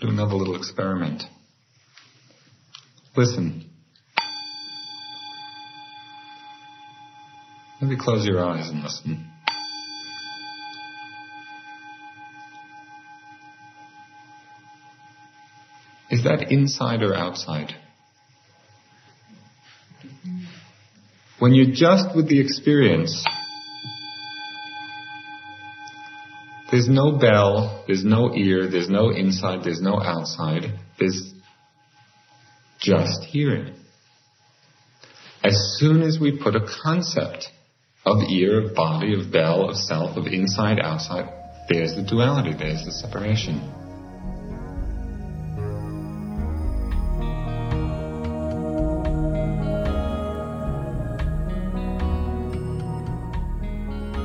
do another little experiment. Listen. Maybe close your eyes and listen. Is that inside or outside? When you're just with the experience, there's no bell, there's no ear, there's no inside, there's no outside, there's just hearing. As soon as we put a concept of ear, of body, of bell, of self, of inside, outside, there's the duality, there's the separation.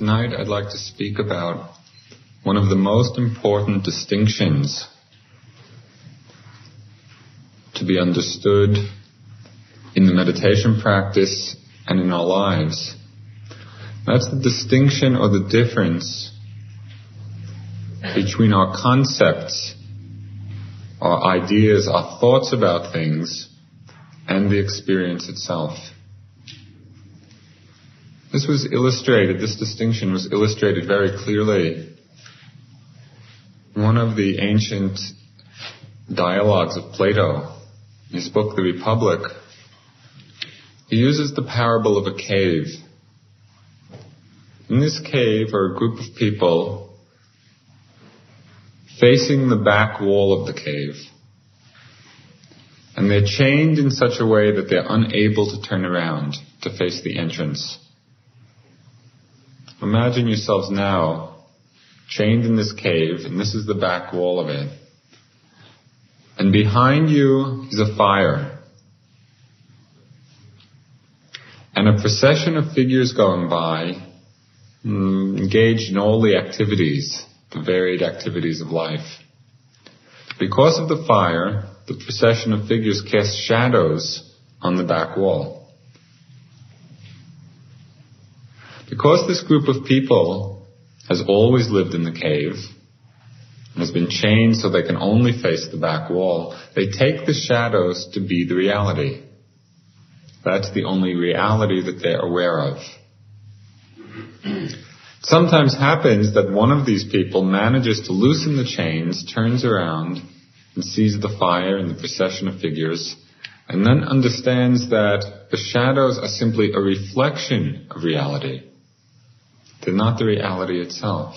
Tonight I'd like to speak about one of the most important distinctions to be understood in the meditation practice and in our lives. That's the distinction or the difference between our concepts, our ideas, our thoughts about things, and the experience itself. This was illustrated, this distinction was illustrated very clearly. One of the ancient dialogues of Plato, his book The Republic, he uses the parable of a cave. In this cave are a group of people facing the back wall of the cave. And they're chained in such a way that they're unable to turn around to face the entrance. Imagine yourselves now chained in this cave, and this is the back wall of it. And behind you is a fire. And a procession of figures going by, mm, engaged in all the activities, the varied activities of life. Because of the fire, the procession of figures cast shadows on the back wall. Because this group of people has always lived in the cave, and has been chained so they can only face the back wall, they take the shadows to be the reality. That's the only reality that they're aware of. Sometimes happens that one of these people manages to loosen the chains, turns around, and sees the fire and the procession of figures, and then understands that the shadows are simply a reflection of reality. They're not the reality itself.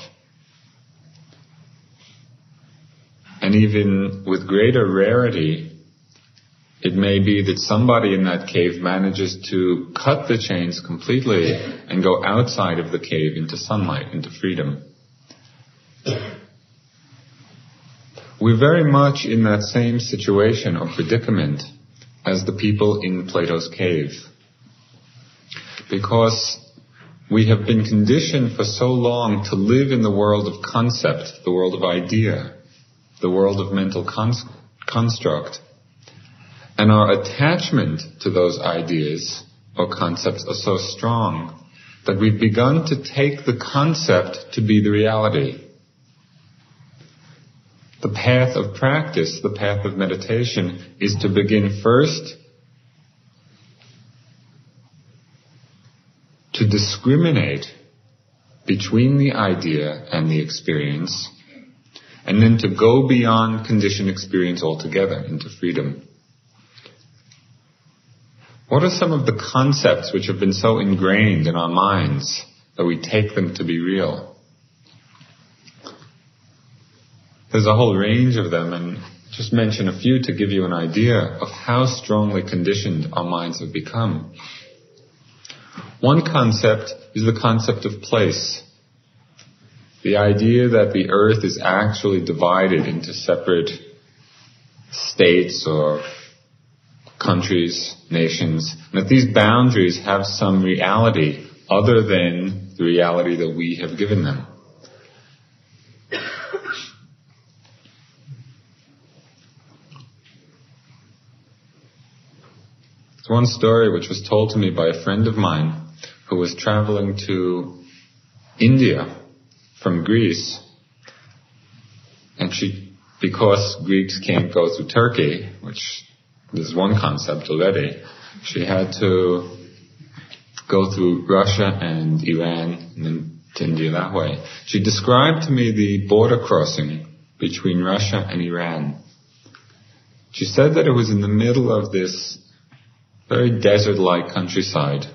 And even with greater rarity, it may be that somebody in that cave manages to cut the chains completely and go outside of the cave into sunlight, into freedom. We're very much in that same situation or predicament as the people in Plato's cave. Because we have been conditioned for so long to live in the world of concept, the world of idea, the world of mental construct. And our attachment to those ideas or concepts are so strong that we've begun to take the concept to be the reality. The path of practice, the path of meditation is to begin first to discriminate between the idea and the experience, and then to go beyond conditioned experience altogether into freedom. What are some of the concepts which have been so ingrained in our minds that we take them to be real? There's a whole range of them, and just mention a few to give you an idea of how strongly conditioned our minds have become. One concept is the concept of place. The idea that the earth is actually divided into separate states or countries, nations, and that these boundaries have some reality other than the reality that we have given them. It's one story which was told to me by a friend of mine who was traveling to India from Greece. And she, because Greeks can't go through Turkey, which is one concept already, she had to go through Russia and Iran and then to India that way. She described to me the border crossing between Russia and Iran. She said that it was in the middle of this very desert-like countryside.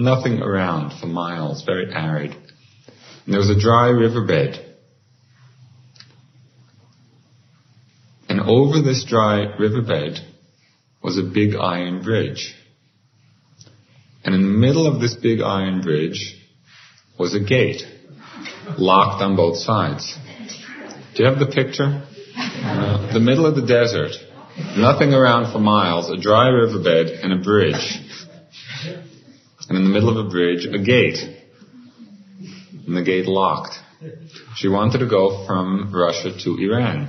Nothing around for miles, very arid. And there was a dry riverbed. And over this dry riverbed was a big iron bridge. And in the middle of this big iron bridge was a gate, locked on both sides. Do you have the picture? Uh, the middle of the desert, nothing around for miles, a dry riverbed and a bridge. And in the middle of a bridge, a gate. And the gate locked. She wanted to go from Russia to Iran.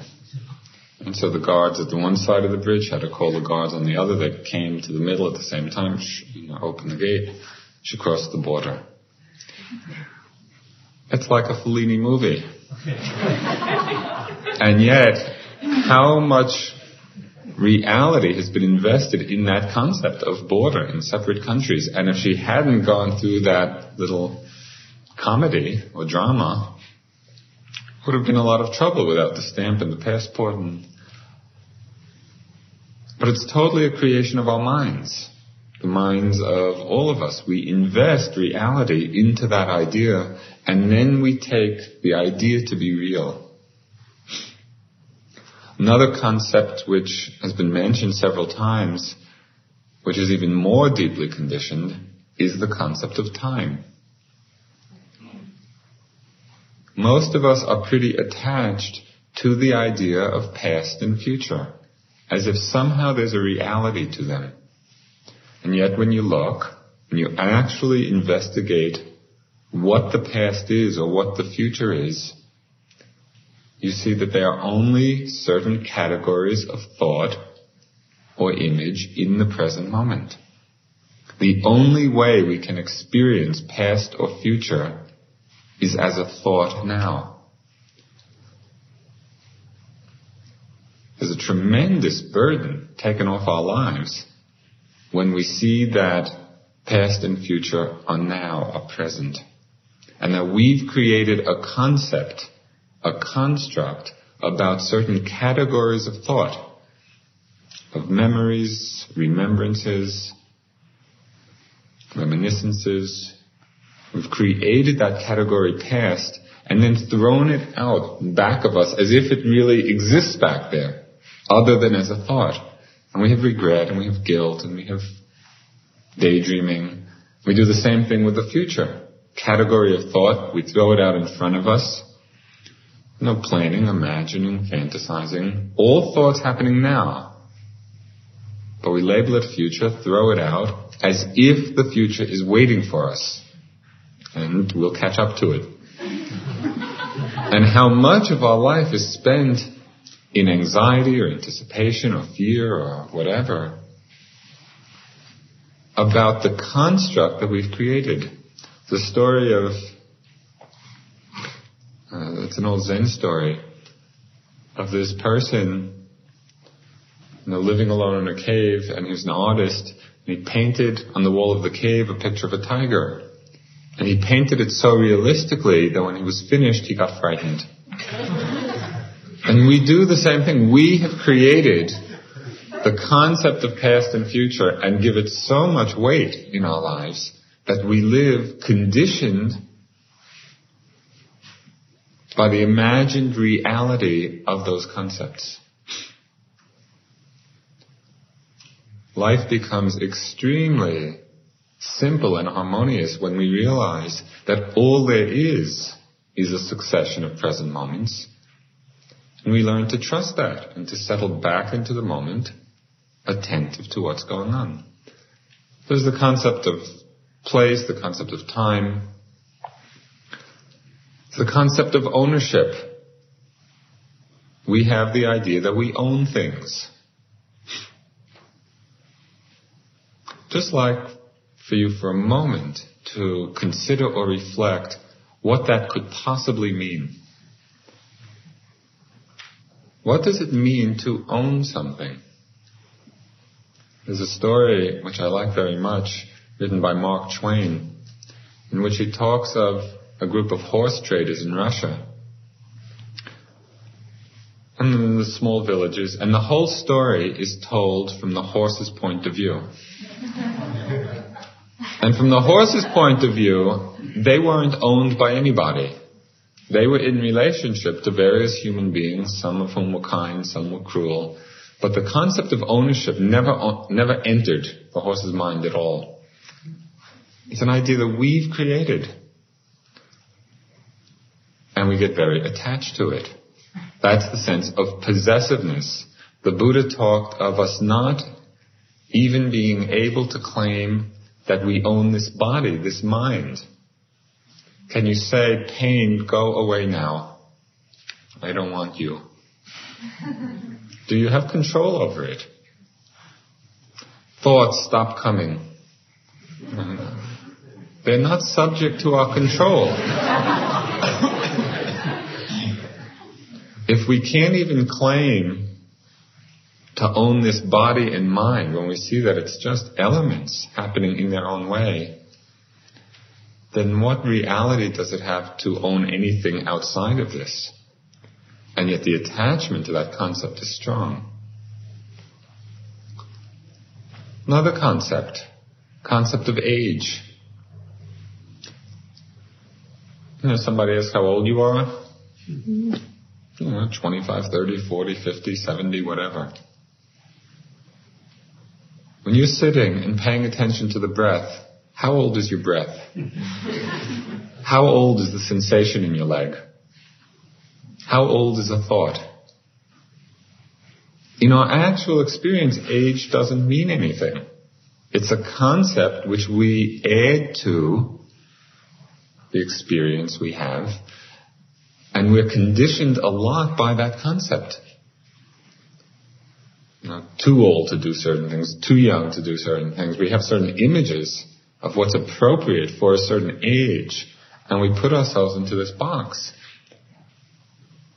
And so the guards at the one side of the bridge had to call the guards on the other that came to the middle at the same time, you know, open the gate. She crossed the border. It's like a Fellini movie. and yet, how much reality has been invested in that concept of border in separate countries. And if she hadn't gone through that little comedy or drama, would have been a lot of trouble without the stamp and the passport and but it's totally a creation of our minds. The minds of all of us. We invest reality into that idea and then we take the idea to be real. Another concept which has been mentioned several times, which is even more deeply conditioned, is the concept of time. Most of us are pretty attached to the idea of past and future as if somehow there's a reality to them. And yet when you look and you actually investigate what the past is or what the future is, you see that there are only certain categories of thought or image in the present moment. The only way we can experience past or future is as a thought now. There's a tremendous burden taken off our lives when we see that past and future are now, are present. And that we've created a concept, a construct about certain categories of thought, of memories, remembrances, reminiscences. We've created that category past and then thrown it out back of us as if it really exists back there other than as a thought. And we have regret and we have guilt and we have daydreaming. We do the same thing with the future. Category of thought, we throw it out in front of us. No planning, imagining, fantasizing. All thoughts happening now. But we label it future, throw it out, as if the future is waiting for us. And we'll catch up to it. and how much of our life is spent in anxiety or anticipation or fear or whatever about the construct that we've created. The story of, uh, it's an old Zen story of this person you know, living alone in a cave and he's an artist and he painted on the wall of the cave a picture of a tiger. And he painted it so realistically that when he was finished he got frightened. And we do the same thing. We have created the concept of past and future and give it so much weight in our lives that we live conditioned by the imagined reality of those concepts. Life becomes extremely simple and harmonious when we realize that all there is is a succession of present moments. And we learn to trust that and to settle back into the moment, attentive to what's going on. There's the concept of place, the concept of time, the concept of ownership. We have the idea that we own things. Just like for you for a moment to consider or reflect what that could possibly mean. What does it mean to own something? There's a story which I like very much, written by Mark Twain, in which he talks of a group of horse traders in Russia. And in the small villages, and the whole story is told from the horse's point of view. and from the horse's point of view, they weren't owned by anybody. They were in relationship to various human beings, some of whom were kind, some were cruel. But the concept of ownership never, never entered the horse's mind at all. It's an idea that we've created. And we get very attached to it. That's the sense of possessiveness. The Buddha talked of us not even being able to claim that we own this body, this mind. Can you say, pain, go away now? I don't want you. Do you have control over it? Thoughts stop coming. They're not subject to our control. if we can't even claim to own this body and mind when we see that it's just elements happening in their own way, then what reality does it have to own anything outside of this? And yet the attachment to that concept is strong. Another concept, concept of age. You know, somebody asks how old you are. Mm-hmm. You know, 25, 30, 40, 50, 70, whatever. When you're sitting and paying attention to the breath, how old is your breath? How old is the sensation in your leg? How old is a thought? In our actual experience, age doesn't mean anything. It's a concept which we add to the experience we have, and we're conditioned a lot by that concept. Not too old to do certain things, too young to do certain things. We have certain images of what's appropriate for a certain age, and we put ourselves into this box.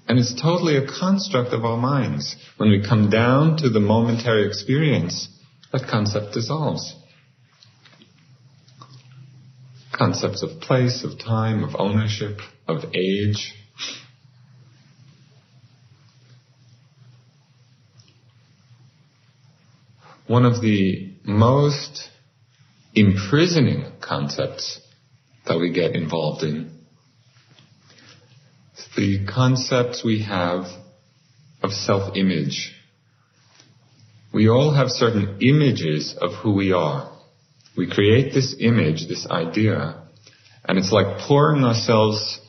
And it's totally a construct of our minds. When we come down to the momentary experience, that concept dissolves. Concepts of place, of time, of ownership, of age. One of the most imprisoning concepts that we get involved in the concepts we have of self-image. We all have certain images of who we are. We create this image, this idea, and it's like pouring ourselves,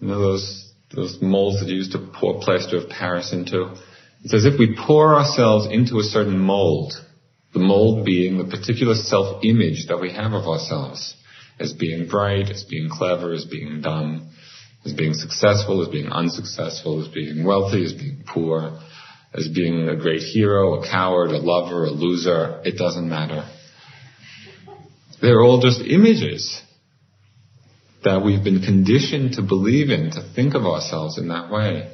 you know, those, those molds that you used to pour plaster of Paris into. It's as if we pour ourselves into a certain mold. The mold being the particular self-image that we have of ourselves as being bright, as being clever, as being dumb, as being successful, as being unsuccessful, as being wealthy, as being poor, as being a great hero, a coward, a lover, a loser. It doesn't matter. They're all just images that we've been conditioned to believe in, to think of ourselves in that way.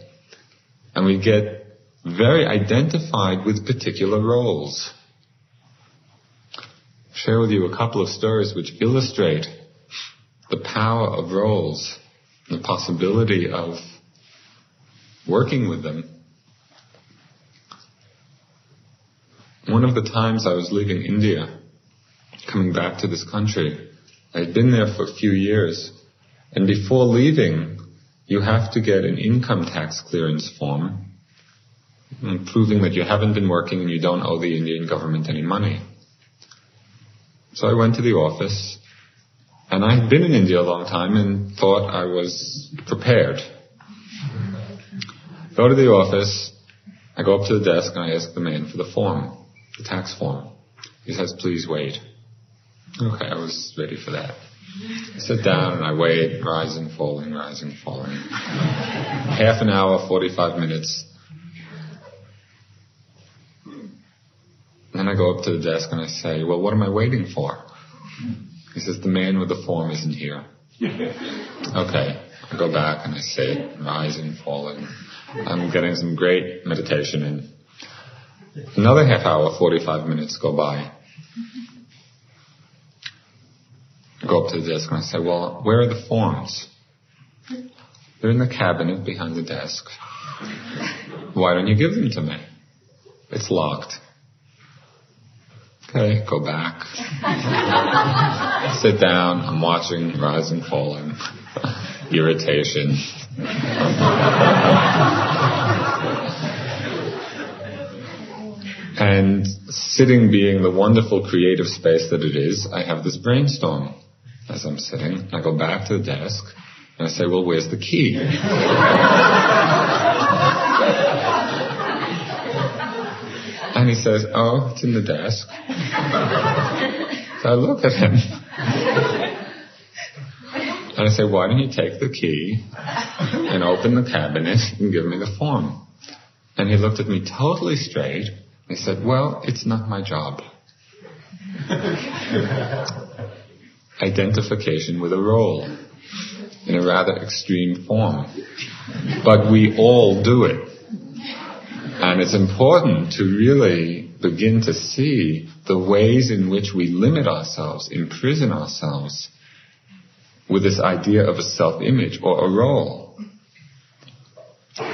And we get very identified with particular roles. Share with you a couple of stories which illustrate the power of roles the possibility of working with them. One of the times I was leaving India, coming back to this country, I had been there for a few years, and before leaving, you have to get an income tax clearance form proving that you haven't been working and you don't owe the Indian government any money. So I went to the office And I had been in India a long time and thought I was prepared. Go to the office, I go up to the desk and I ask the man for the form, the tax form. He says, please wait. Okay, I was ready for that. I sit down and I wait, rising, falling, rising, falling. Half an hour, 45 minutes. Then I go up to the desk and I say, well, what am I waiting for? He says, the man with the form isn't here. okay. I go back and I sit, rising, falling. I'm getting some great meditation in. Another half hour, 45 minutes go by. I go up to the desk and I say, well, where are the forms? They're in the cabinet behind the desk. Why don't you give them to me? It's locked. Okay, go back. Sit down. I'm watching Rise and Falling. Irritation. and sitting being the wonderful creative space that it is, I have this brainstorm as I'm sitting. I go back to the desk and I say, well, where's the key? And he says, Oh, it's in the desk. so I look at him. And I say, Why don't you take the key and open the cabinet and give me the form? And he looked at me totally straight. He said, Well, it's not my job. Identification with a role in a rather extreme form. But we all do it. And it's important to really begin to see the ways in which we limit ourselves, imprison ourselves with this idea of a self-image or a role.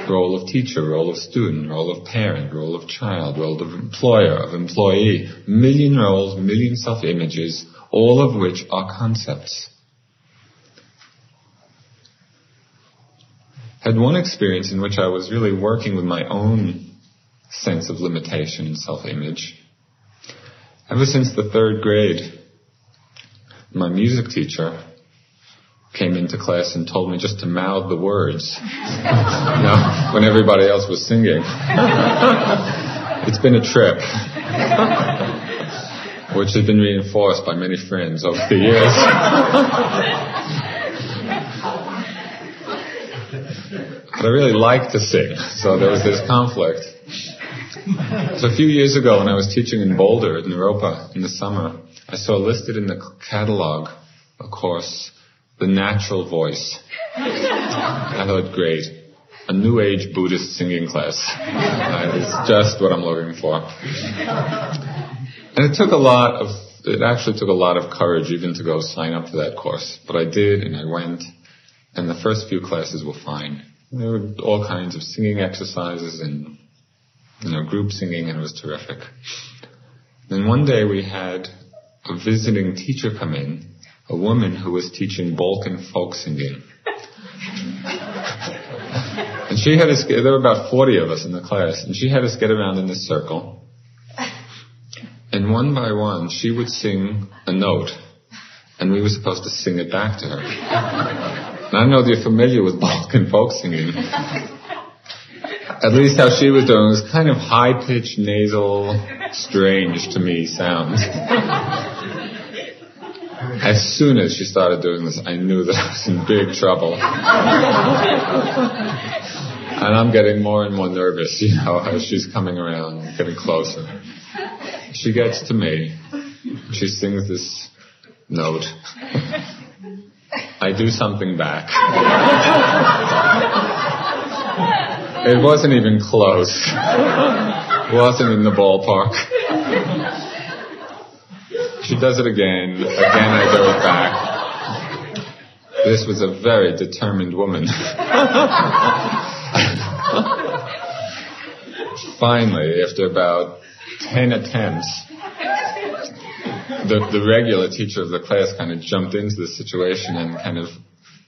Role of teacher, role of student, role of parent, role of child, role of employer, of employee. Million roles, million self-images, all of which are concepts. Had one experience in which I was really working with my own sense of limitation and self-image. Ever since the third grade, my music teacher came into class and told me just to mouth the words you know, when everybody else was singing. it's been a trip, which has been reinforced by many friends over the years. but I really like to sing, so there was this conflict. So a few years ago when I was teaching in Boulder in Naropa in the summer, I saw listed in the catalog a course, The Natural Voice. I thought, great. A New Age Buddhist singing class. Uh, it's just what I'm looking for. And it took a lot of, it actually took a lot of courage even to go sign up for that course. But I did and I went and the first few classes were fine. There were all kinds of singing exercises and you know, group singing, and it was terrific. Then one day we had a visiting teacher come in, a woman who was teaching Balkan folk singing. and she had us, there were about 40 of us in the class, and she had us get around in this circle. And one by one, she would sing a note, and we were supposed to sing it back to her. And I know that you're familiar with Balkan folk singing at least how she was doing was kind of high pitched, nasal, strange to me sounds. As soon as she started doing this, I knew that I was in big trouble. and I'm getting more and more nervous, you know, as she's coming around, getting closer. She gets to me. She sings this note. I do something back. It wasn't even close. Wasn't in the ballpark. She does it again. Again, I go back. This was a very determined woman. Finally, after about 10 attempts, the, the regular teacher of the class kind of jumped into the situation and kind of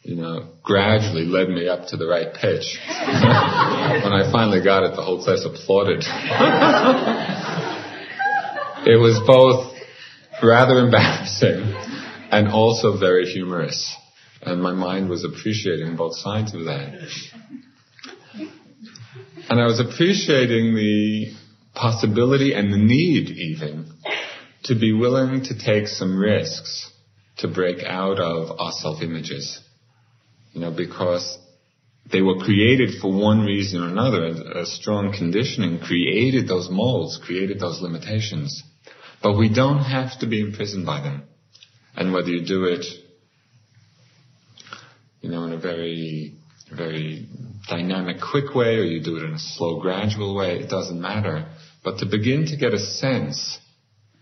you know, gradually led me up to the right pitch. when I finally got it, the whole class applauded. it was both rather embarrassing and also very humorous. And my mind was appreciating both sides of that. And I was appreciating the possibility and the need even to be willing to take some risks to break out of our self-images. You know, because they were created for one reason or another. A strong conditioning created those molds, created those limitations. But we don't have to be imprisoned by them. And whether you do it, you know, in a very, very dynamic, quick way, or you do it in a slow, gradual way, it doesn't matter. But to begin to get a sense,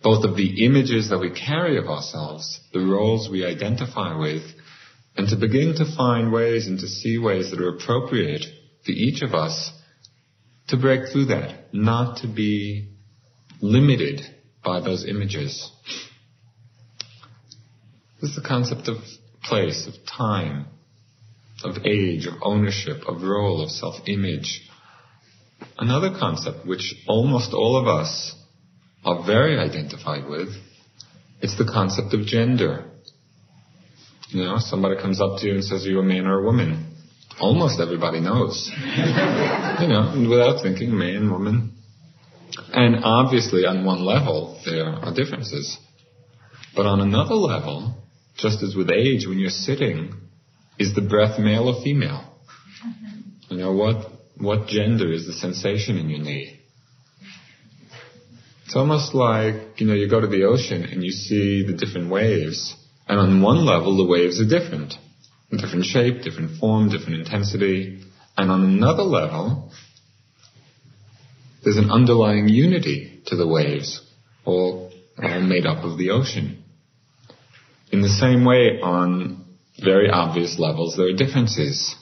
both of the images that we carry of ourselves, the roles we identify with, and to begin to find ways and to see ways that are appropriate for each of us to break through that, not to be limited by those images. This is the concept of place, of time, of age, of ownership, of role, of self-image. Another concept which almost all of us are very identified with, it's the concept of gender. You know, somebody comes up to you and says, are you a man or a woman? Almost everybody knows. you know, without thinking, man, woman. And obviously on one level, there are differences. But on another level, just as with age, when you're sitting, is the breath male or female? You know, what, what gender is the sensation in your knee? It's almost like, you know, you go to the ocean and you see the different waves, and on one level the waves are different. Different shape, different form, different intensity. And on another level, there's an underlying unity to the waves, all, all made up of the ocean. In the same way, on very obvious levels, there are differences.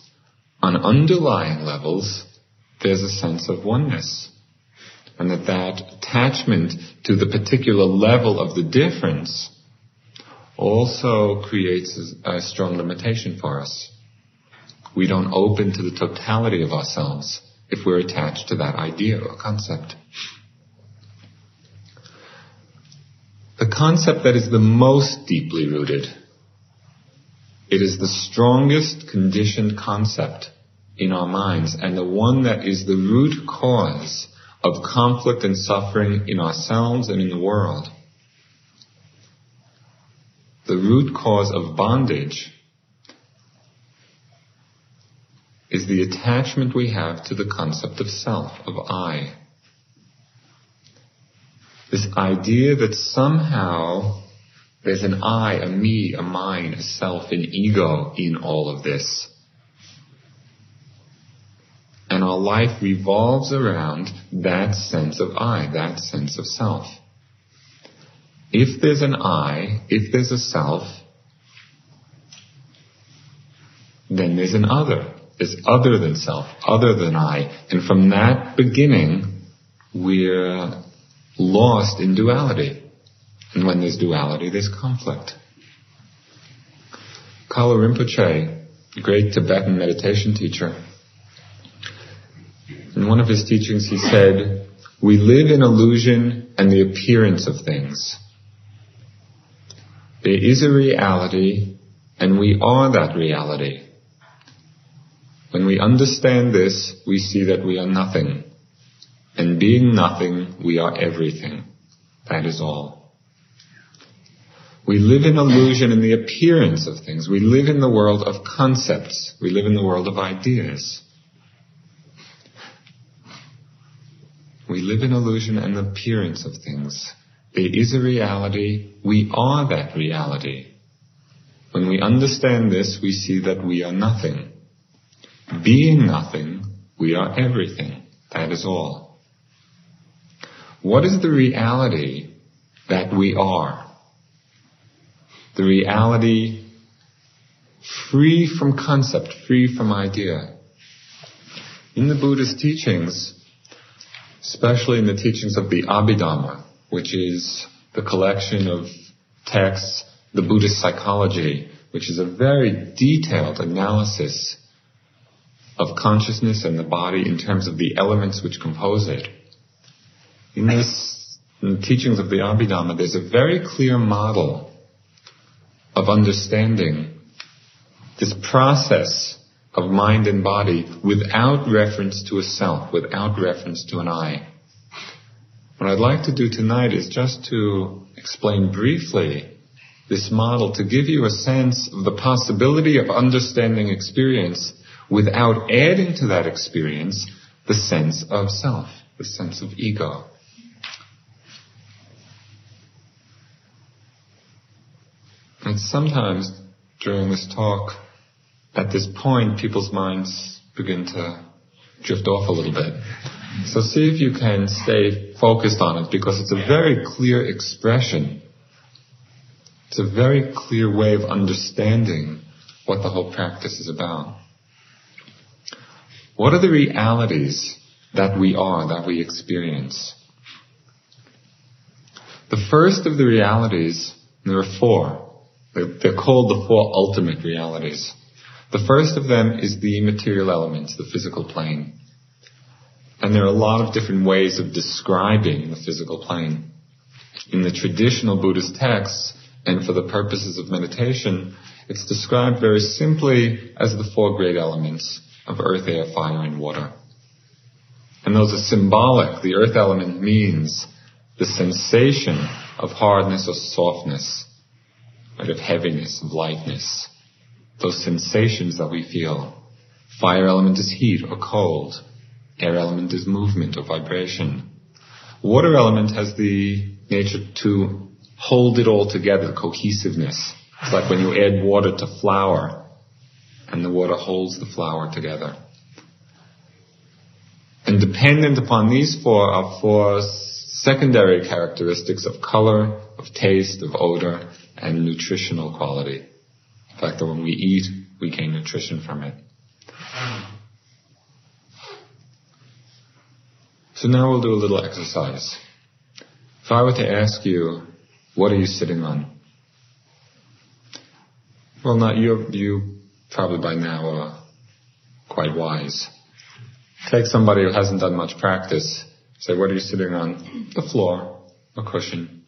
On underlying levels, there's a sense of oneness. And that that attachment to the particular level of the difference also creates a strong limitation for us. We don't open to the totality of ourselves if we're attached to that idea or concept. The concept that is the most deeply rooted, it is the strongest conditioned concept in our minds and the one that is the root cause of conflict and suffering in ourselves and in the world. The root cause of bondage is the attachment we have to the concept of self, of I. This idea that somehow there's an I, a me, a mine, a self, an ego in all of this. And our life revolves around that sense of I, that sense of self. If there's an I, if there's a self, then there's an other. There's other than self, other than I. And from that beginning, we're lost in duality. And when there's duality, there's conflict. Kalu Rinpoche, great Tibetan meditation teacher, in one of his teachings he said, we live in illusion and the appearance of things. There is a reality and we are that reality. When we understand this, we see that we are nothing. And being nothing, we are everything. That is all. We live in illusion in the appearance of things. We live in the world of concepts. We live in the world of ideas. We live in illusion and the appearance of things. There is a reality. We are that reality. When we understand this, we see that we are nothing. Being nothing, we are everything. That is all. What is the reality that we are? The reality free from concept, free from idea. In the Buddhist teachings, especially in the teachings of the Abhidhamma, which is the collection of texts, the Buddhist psychology, which is a very detailed analysis of consciousness and the body in terms of the elements which compose it. In this in the teachings of the Abhidhamma, there's a very clear model of understanding, this process of mind and body without reference to a self, without reference to an I. What I'd like to do tonight is just to explain briefly this model to give you a sense of the possibility of understanding experience without adding to that experience the sense of self, the sense of ego. And sometimes during this talk, at this point, people's minds begin to drift off a little bit. So see if you can stay focused on it because it's a very clear expression. It's a very clear way of understanding what the whole practice is about. What are the realities that we are, that we experience? The first of the realities, there are four. They're called the four ultimate realities. The first of them is the material elements, the physical plane. And there are a lot of different ways of describing the physical plane. In the traditional Buddhist texts, and for the purposes of meditation, it's described very simply as the four great elements of earth, air, fire, and water. And those are symbolic. The earth element means the sensation of hardness or softness, right, of heaviness, of lightness. Those sensations that we feel. Fire element is heat or cold. Air element is movement or vibration. Water element has the nature to hold it all together, cohesiveness. It's like when you add water to flour and the water holds the flour together. And dependent upon these four are four secondary characteristics of color, of taste, of odor, and nutritional quality. The fact that when we eat, we gain nutrition from it. So now we'll do a little exercise. If I were to ask you, what are you sitting on? Well, not you, you probably by now are quite wise. Take somebody who hasn't done much practice. Say, what are you sitting on? The floor, a cushion.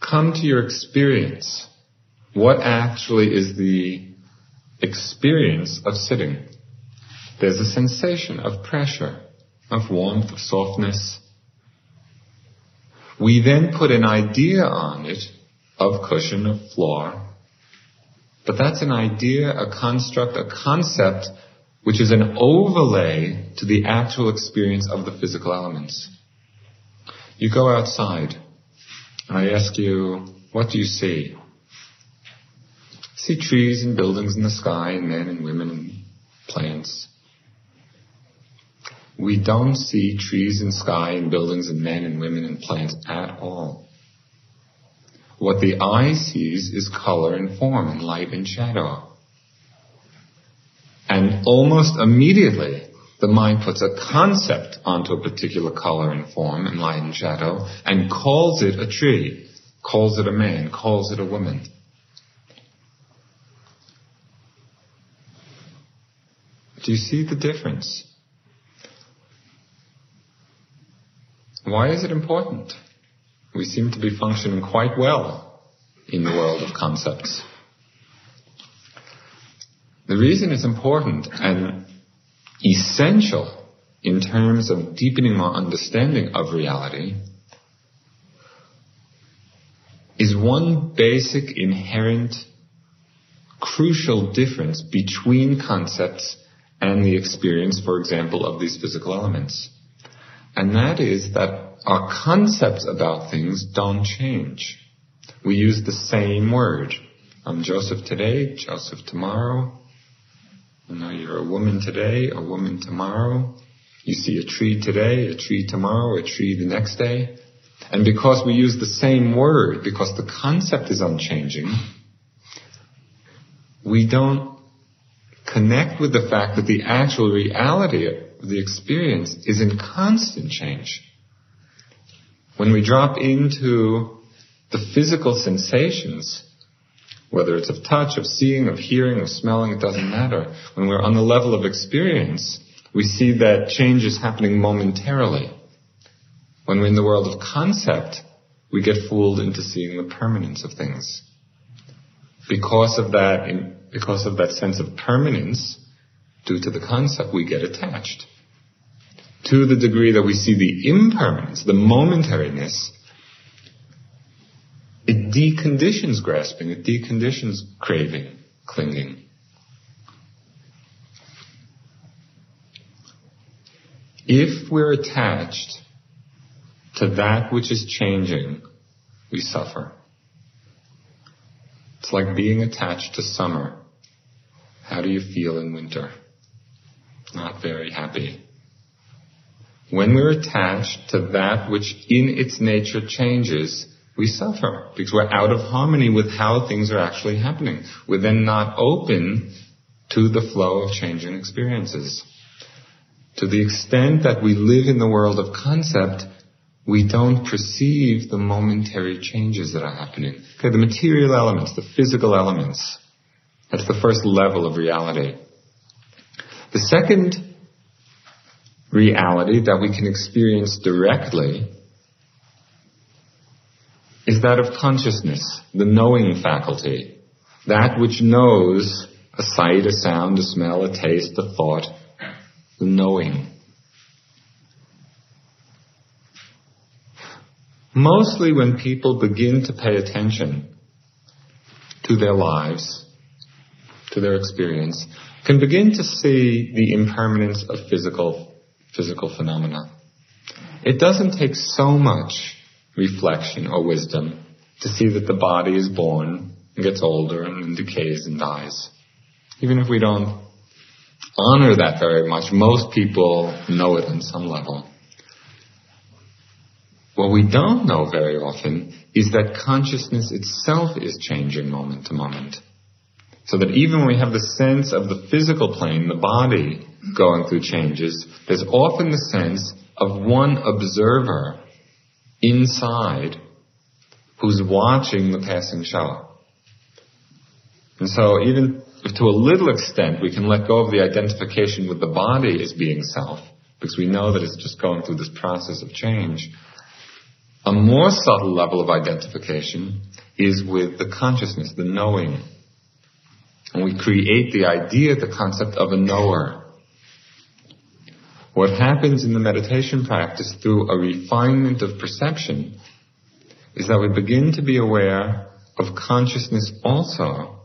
Come to your experience. What actually is the experience of sitting? There's a sensation of pressure, of warmth, of softness. We then put an idea on it of cushion, of floor. But that's an idea, a construct, a concept which is an overlay to the actual experience of the physical elements. You go outside, and I ask you, what do you see? see trees and buildings in the sky, and men and women and plants. We don't see trees and sky and buildings and men and women and plants at all. What the eye sees is color and form and light and shadow. And almost immediately, the mind puts a concept onto a particular color and form and light and shadow and calls it a tree, calls it a man, calls it a woman. Do you see the difference? Why is it important? We seem to be functioning quite well in the world of concepts. The reason it's important and essential in terms of deepening our understanding of reality is one basic inherent crucial difference between concepts and the experience, for example, of these physical elements. And that is that our concepts about things don't change. We use the same word. I'm Joseph today, Joseph tomorrow. You know, you're a woman today, a woman tomorrow. You see a tree today, a tree tomorrow, a tree the next day. And because we use the same word, because the concept is unchanging, we don't connect with the fact that the actual reality the experience is in constant change. When we drop into the physical sensations, whether it's of touch, of seeing, of hearing, of smelling, it doesn't matter. When we're on the level of experience, we see that change is happening momentarily. When we're in the world of concept, we get fooled into seeing the permanence of things. Because of that, because of that sense of permanence, due to the concept, we get attached. To the degree that we see the impermanence, the momentariness, it deconditions grasping, it deconditions craving, clinging. If we're attached to that which is changing, we suffer. It's like being attached to summer. How do you feel in winter? Not very happy. When we're attached to that which in its nature changes, we suffer because we're out of harmony with how things are actually happening. We're then not open to the flow of changing experiences. To the extent that we live in the world of concept, we don't perceive the momentary changes that are happening. Okay, the material elements, the physical elements. That's the first level of reality. The second reality that we can experience directly is that of consciousness, the knowing faculty. That which knows a sight, a sound, a smell, a taste, a thought, the knowing. Mostly when people begin to pay attention to their lives, to their experience, can begin to see the impermanence of physical, physical phenomena. It doesn't take so much reflection or wisdom to see that the body is born and gets older and decays and dies. Even if we don't honor that very much, most people know it on some level. What we don't know very often is that consciousness itself is changing moment to moment. So that even when we have the sense of the physical plane, the body going through changes, there's often the sense of one observer inside who's watching the passing show. And so even if to a little extent we can let go of the identification with the body as being self, because we know that it's just going through this process of change, a more subtle level of identification is with the consciousness, the knowing. And we create the idea, the concept of a knower. What happens in the meditation practice through a refinement of perception is that we begin to be aware of consciousness also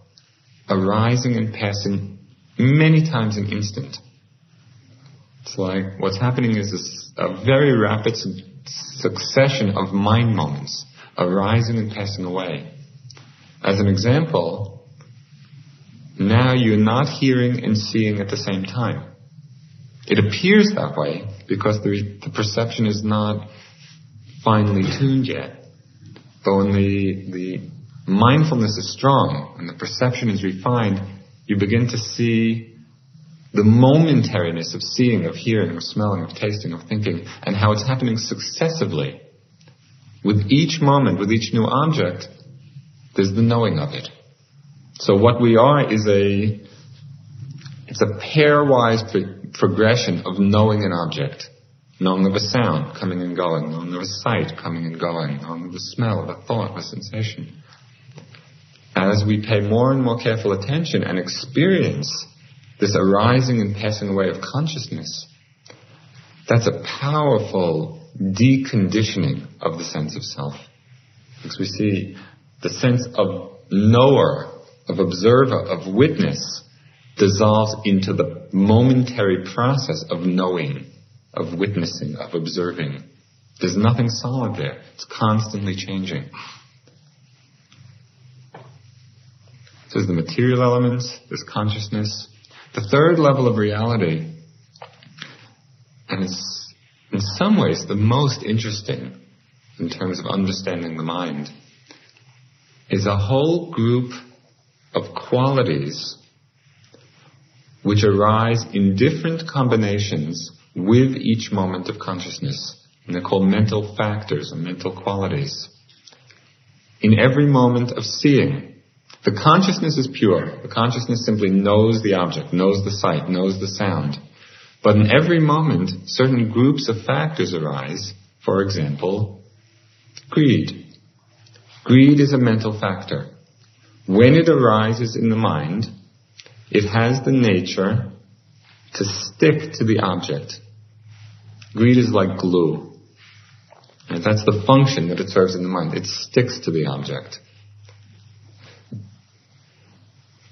arising and passing many times an instant. It's like what's happening is this, a very rapid succession of mind moments arising and passing away. As an example, now you're not hearing and seeing at the same time. It appears that way because the, the perception is not finely tuned yet. But when the, the mindfulness is strong and the perception is refined, you begin to see the momentariness of seeing, of hearing, of smelling, of tasting, of thinking, and how it's happening successively. With each moment, with each new object, there's the knowing of it. So what we are is a, it's a pairwise progression of knowing an object. Knowing of a sound coming and going, knowing of a sight coming and going, knowing of a smell, of a thought, of a sensation. As we pay more and more careful attention and experience this arising and passing away of consciousness, that's a powerful deconditioning of the sense of self. Because we see the sense of knower, of observer, of witness dissolves into the momentary process of knowing, of witnessing, of observing. There's nothing solid there. It's constantly changing. So there's the material elements, there's consciousness, the third level of reality, and it's in some ways the most interesting in terms of understanding the mind, is a whole group of qualities which arise in different combinations with each moment of consciousness. And they're called mental factors or mental qualities. In every moment of seeing, the consciousness is pure. The consciousness simply knows the object, knows the sight, knows the sound. But in every moment, certain groups of factors arise. For example, greed, Greed is a mental factor. When it arises in the mind, it has the nature to stick to the object. Greed is like glue. And that's the function that it serves in the mind. It sticks to the object.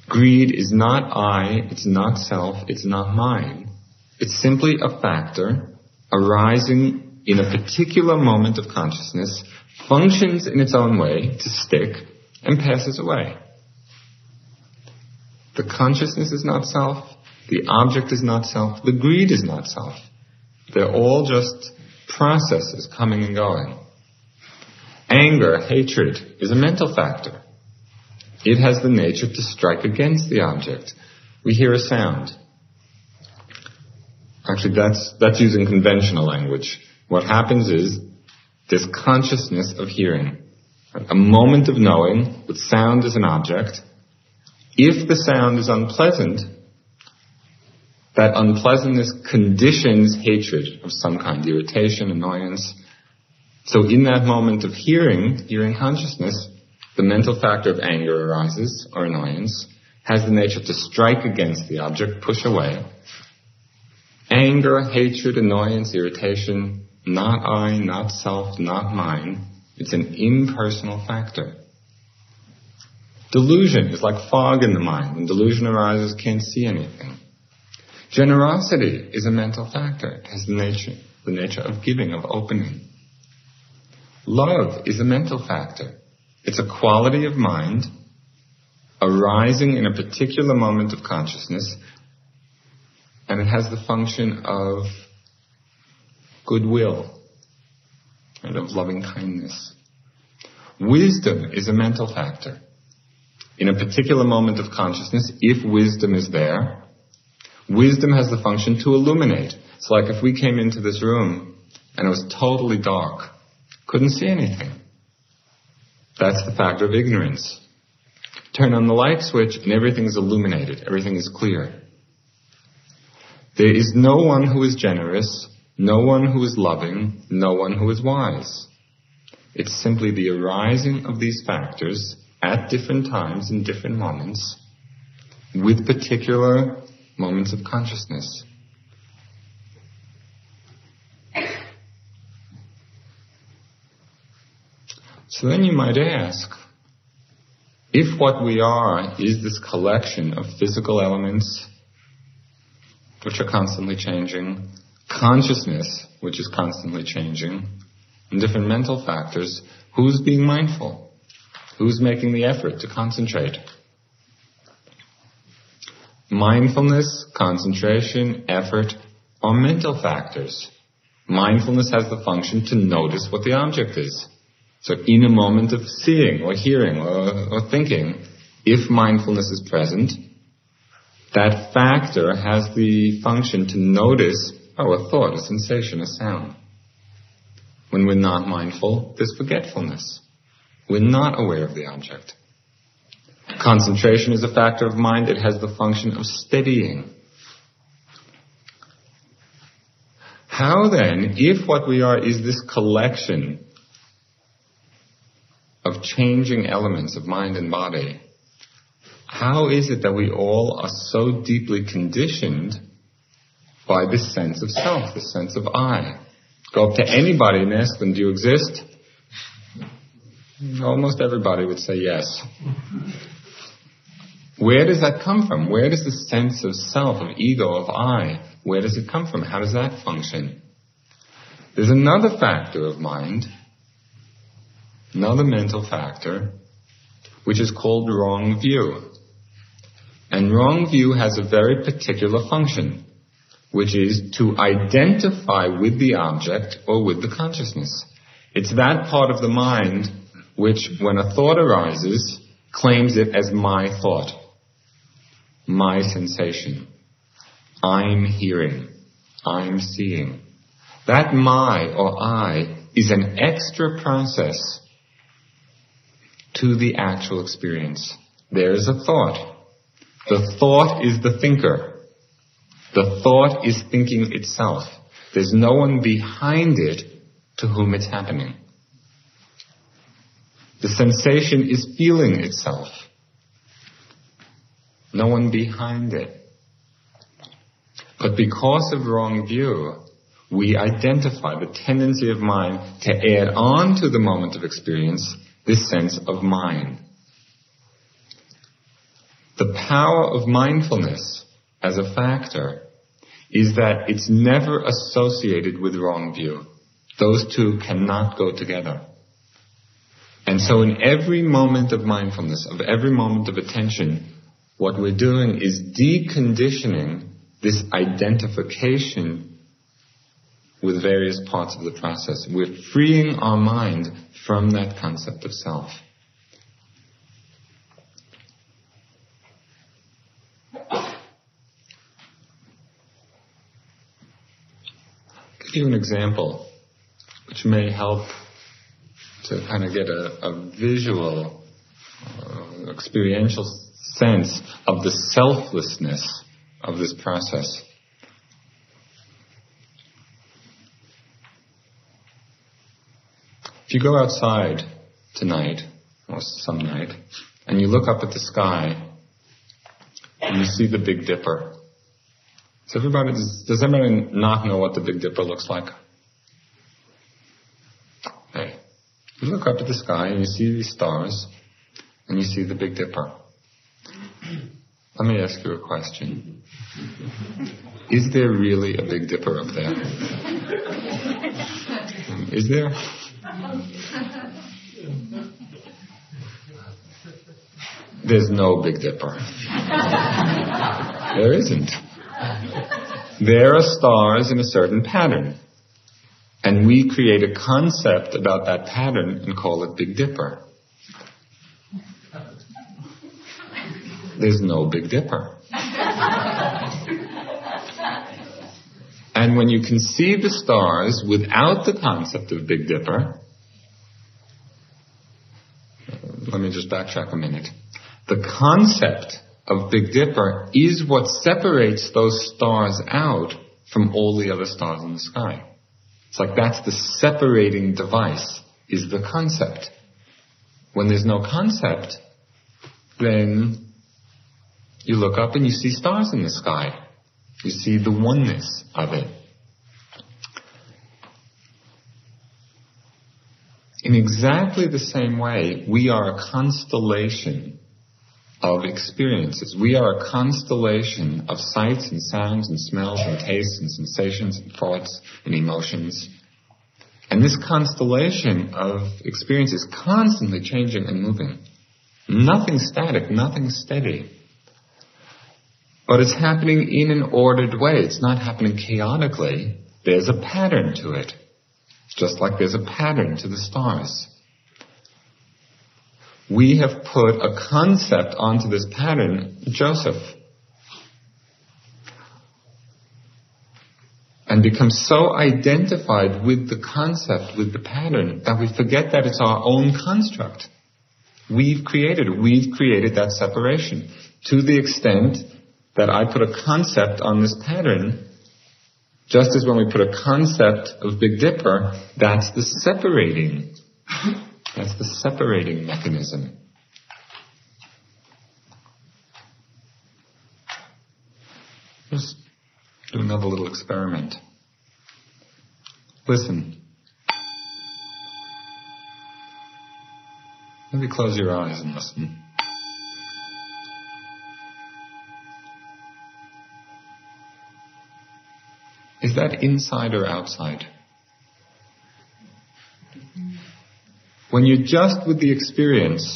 Greed is not I, it's not self, it's not mine. It's simply a factor arising in a particular moment of consciousness, functions in its own way to stick, and passes away. The consciousness is not self, the object is not self, the greed is not self. They're all just processes coming and going. Anger, hatred is a mental factor. It has the nature to strike against the object. We hear a sound. Actually, that's, that's using conventional language. What happens is this consciousness of hearing, a moment of knowing with sound as an object. If the sound is unpleasant, that unpleasantness conditions hatred of some kind, irritation, annoyance. So in that moment of hearing, hearing consciousness, the mental factor of anger arises, or annoyance, has the nature to strike against the object, push away. Anger, hatred, annoyance, irritation, not I, not self, not mine. It's an impersonal factor. Delusion is like fog in the mind. When delusion arises, can't see anything. Generosity is a mental factor. It has the nature, the nature of giving, of opening. Love is a mental factor. It's a quality of mind arising in a particular moment of consciousness, and it has the function of goodwill and of loving kindness. Wisdom is a mental factor. In a particular moment of consciousness, if wisdom is there, wisdom has the function to illuminate. It's like if we came into this room and it was totally dark, couldn't see anything. That's the factor of ignorance. Turn on the light switch and everything is illuminated. Everything is clear. There is no one who is generous, no one who is loving, no one who is wise. It's simply the arising of these factors at different times in different moments with particular moments of consciousness. So then you might ask, if what we are is this collection of physical elements which are constantly changing, consciousness which is constantly changing, and different mental factors, who's being mindful? Who's making the effort to concentrate? Mindfulness, concentration, effort are mental factors. Mindfulness has the function to notice what the object is. So in a moment of seeing or hearing or, or thinking, if mindfulness is present, that factor has the function to notice, oh, a thought, a sensation, a sound. When we're not mindful, there's forgetfulness. We're not aware of the object. Concentration is a factor of mind. It has the function of steadying. How then, if what we are is this collection of changing elements of mind and body, how is it that we all are so deeply conditioned by this sense of self, this sense of I? Go up to anybody and ask them, do you exist? Almost everybody would say yes. Where does that come from? Where does the sense of self, of ego, of I, where does it come from? How does that function? There's another factor of mind another mental factor, which is called wrong view. And wrong view has a very particular function, which is to identify with the object or with the consciousness. It's that part of the mind which, when a thought arises, claims it as my thought, my sensation. I'm hearing. I'm seeing. That my or I is an extra process to the actual experience. There's a thought. The thought is the thinker. The thought is thinking itself. There's no one behind it to whom it's happening. The sensation is feeling itself. No one behind it. But because of wrong view, we identify the tendency of mind to add on to the moment of experience this sense of mind. The power of mindfulness as a factor is that it's never associated with wrong view. Those two cannot go together. And so in every moment of mindfulness, of every moment of attention, what we're doing is deconditioning this identification with various parts of the process. We're freeing our mind from that concept of self. I'll give you an example which may help to kind of get a, a visual, uh, experiential sense of the selflessness of this process. If you go outside tonight, or some night, and you look up at the sky, and you see the Big Dipper, does everybody, does, does everybody not know what the Big Dipper looks like? Hey, you look up at the sky and you see these stars, and you see the Big Dipper. Let me ask you a question. Is there really a Big Dipper up there? Is there? There's no Big Dipper. There isn't. There are stars in a certain pattern. And we create a concept about that pattern and call it Big Dipper. There's no Big Dipper. and when you can see the stars without the concept of Big Dipper, let me just backtrack a minute. The concept of Big Dipper is what separates those stars out from all the other stars in the sky. It's like that's the separating device, is the concept. When there's no concept, then you look up and you see stars in the sky. You see the oneness of it. In exactly the same way, we are a constellation of experiences. We are a constellation of sights and sounds and smells and tastes and sensations and thoughts and emotions. And this constellation of experience is constantly changing and moving. Nothing static, nothing steady. But it's happening in an ordered way. It's not happening chaotically. There's a pattern to it. Just like there's a pattern to the stars we have put a concept onto this pattern, Joseph. And become so identified with the concept, with the pattern, that we forget that it's our own construct. We've created. We've created that separation. To the extent that I put a concept on this pattern, just as when we put a concept of Big Dipper, that's the separating that's the separating mechanism. Just do another little experiment. Listen. Maybe close your eyes and listen. Is that inside or outside? When you're just with the experience,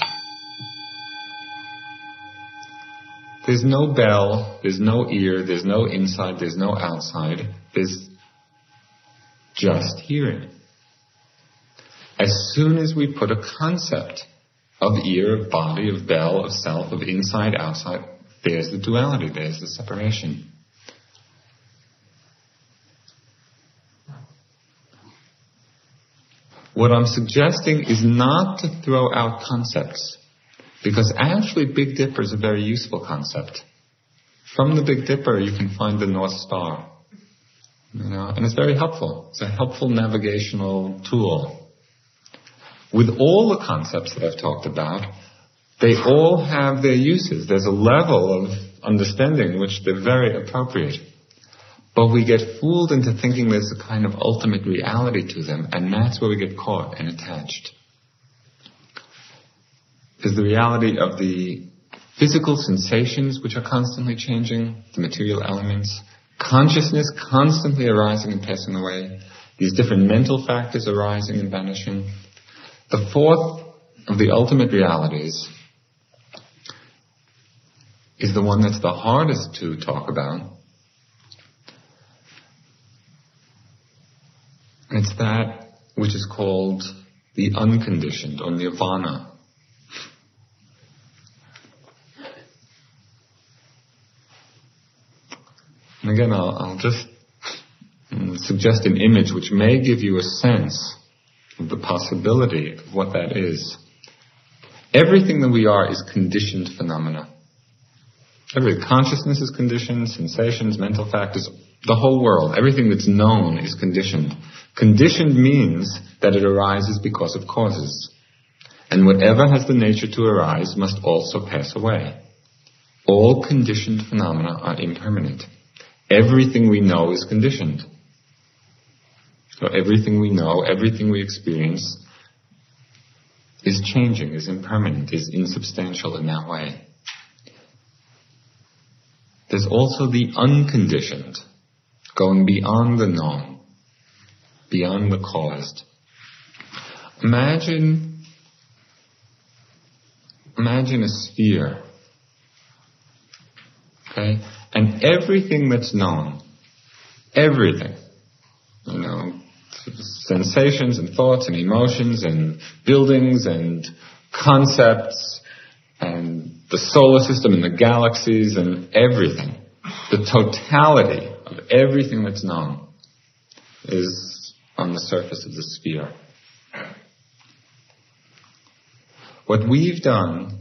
there's no bell, there's no ear, there's no inside, there's no outside, there's just hearing. As soon as we put a concept of ear, of body, of bell, of self, of inside, outside, there's the duality, there's the separation. What I'm suggesting is not to throw out concepts, because actually Big Dipper is a very useful concept. From the Big Dipper, you can find the North Star. You know, and it's very helpful. It's a helpful navigational tool. with all the concepts that I've talked about, they all have their uses. There's a level of understanding which they're very appropriate. But we get fooled into thinking there's a kind of ultimate reality to them, and that's where we get caught and attached. Is the reality of the physical sensations which are constantly changing, the material elements, consciousness constantly arising and passing away, these different mental factors arising and vanishing. The fourth of the ultimate realities is the one that's the hardest to talk about. It's that which is called the unconditioned or nirvana. And again, I'll, I'll just mm, suggest an image which may give you a sense of the possibility of what that is. Everything that we are is conditioned phenomena. Every consciousness is conditioned, sensations, mental factors, the whole world, everything that's known is conditioned. Conditioned means that it arises because of causes. And whatever has the nature to arise must also pass away. All conditioned phenomena are impermanent. Everything we know is conditioned. So everything we know, everything we experience is changing, is impermanent, is insubstantial in that way. There's also the unconditioned, going beyond the known, beyond the caused. Imagine, imagine a sphere. Okay? And everything that's known, everything, you know, sensations and thoughts and emotions and buildings and concepts and the solar system and the galaxies and everything. The totality of everything that's known is on the surface of the sphere. What we've done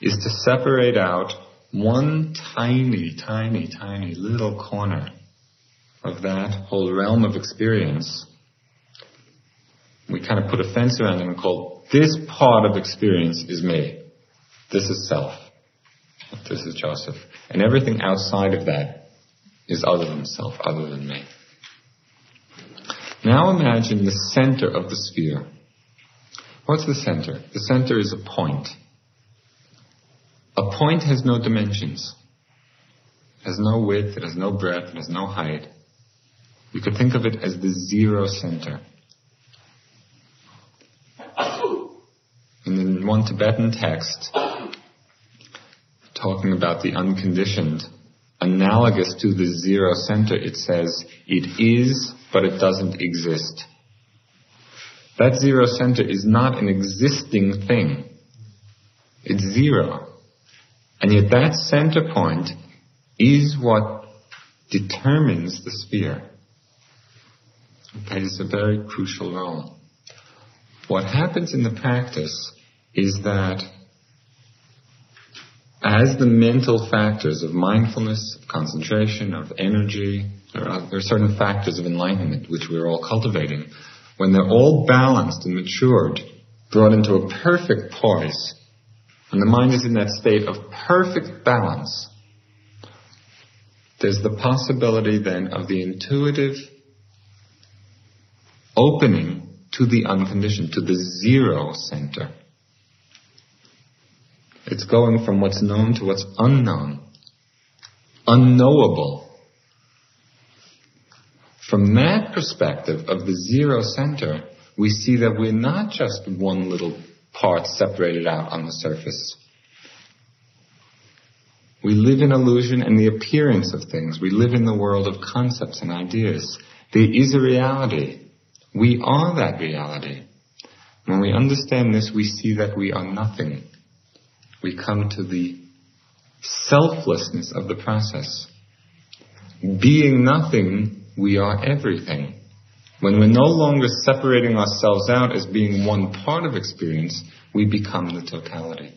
is to separate out one tiny, tiny, tiny little corner of that whole realm of experience. We kind of put a fence around it and call this part of experience is me. This is self. This is Joseph. And everything outside of that is other than self, other than me. Now imagine the center of the sphere. What's the center? The center is a point. A point has no dimensions. It has no width, it has no breadth, it has no height. You could think of it as the zero center. And in one Tibetan text, talking about the unconditioned, analogous to the zero center, it says, it is, but it doesn't exist. That zero center is not an existing thing. It's zero. And yet that center point is what determines the sphere. It plays a very crucial role. What happens in the practice is that as the mental factors of mindfulness, of concentration, of energy, there are, there are certain factors of enlightenment which we're all cultivating, when they're all balanced and matured, brought into a perfect poise, and the mind is in that state of perfect balance, there's the possibility then of the intuitive opening to the unconditioned, to the zero center. It's going from what's known to what's unknown, unknowable. From that perspective of the zero center, we see that we're not just one little part separated out on the surface. We live in illusion and the appearance of things. We live in the world of concepts and ideas. There is a reality. We are that reality. When we understand this, we see that we are nothing we come to the selflessness of the process. Being nothing, we are everything. When we're no longer separating ourselves out as being one part of experience, we become the totality.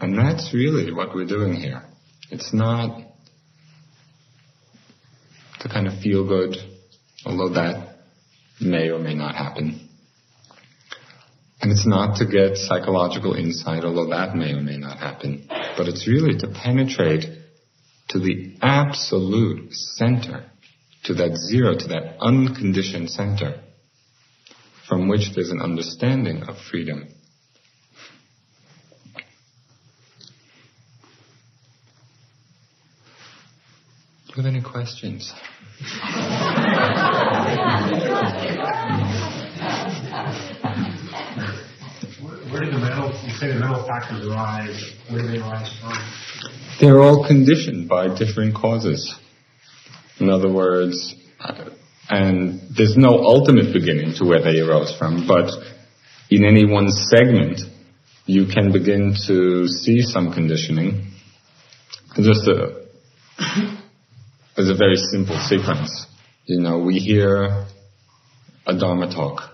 And that's really what we're doing here. It's not to kind of feel good, although that may or may not happen. And it's not to get psychological insight, although that may or may not happen, but it's really to penetrate to the absolute center, to that zero, to that unconditioned center, from which there's an understanding of freedom. Do you have any questions? mental, you say the mental factors arise, where do they arise from? They're all conditioned by different causes. In other words, and there's no ultimate beginning to where they arose from, but in any one segment, you can begin to see some conditioning. Just a, as a very simple sequence. You know, we hear a Dharma talk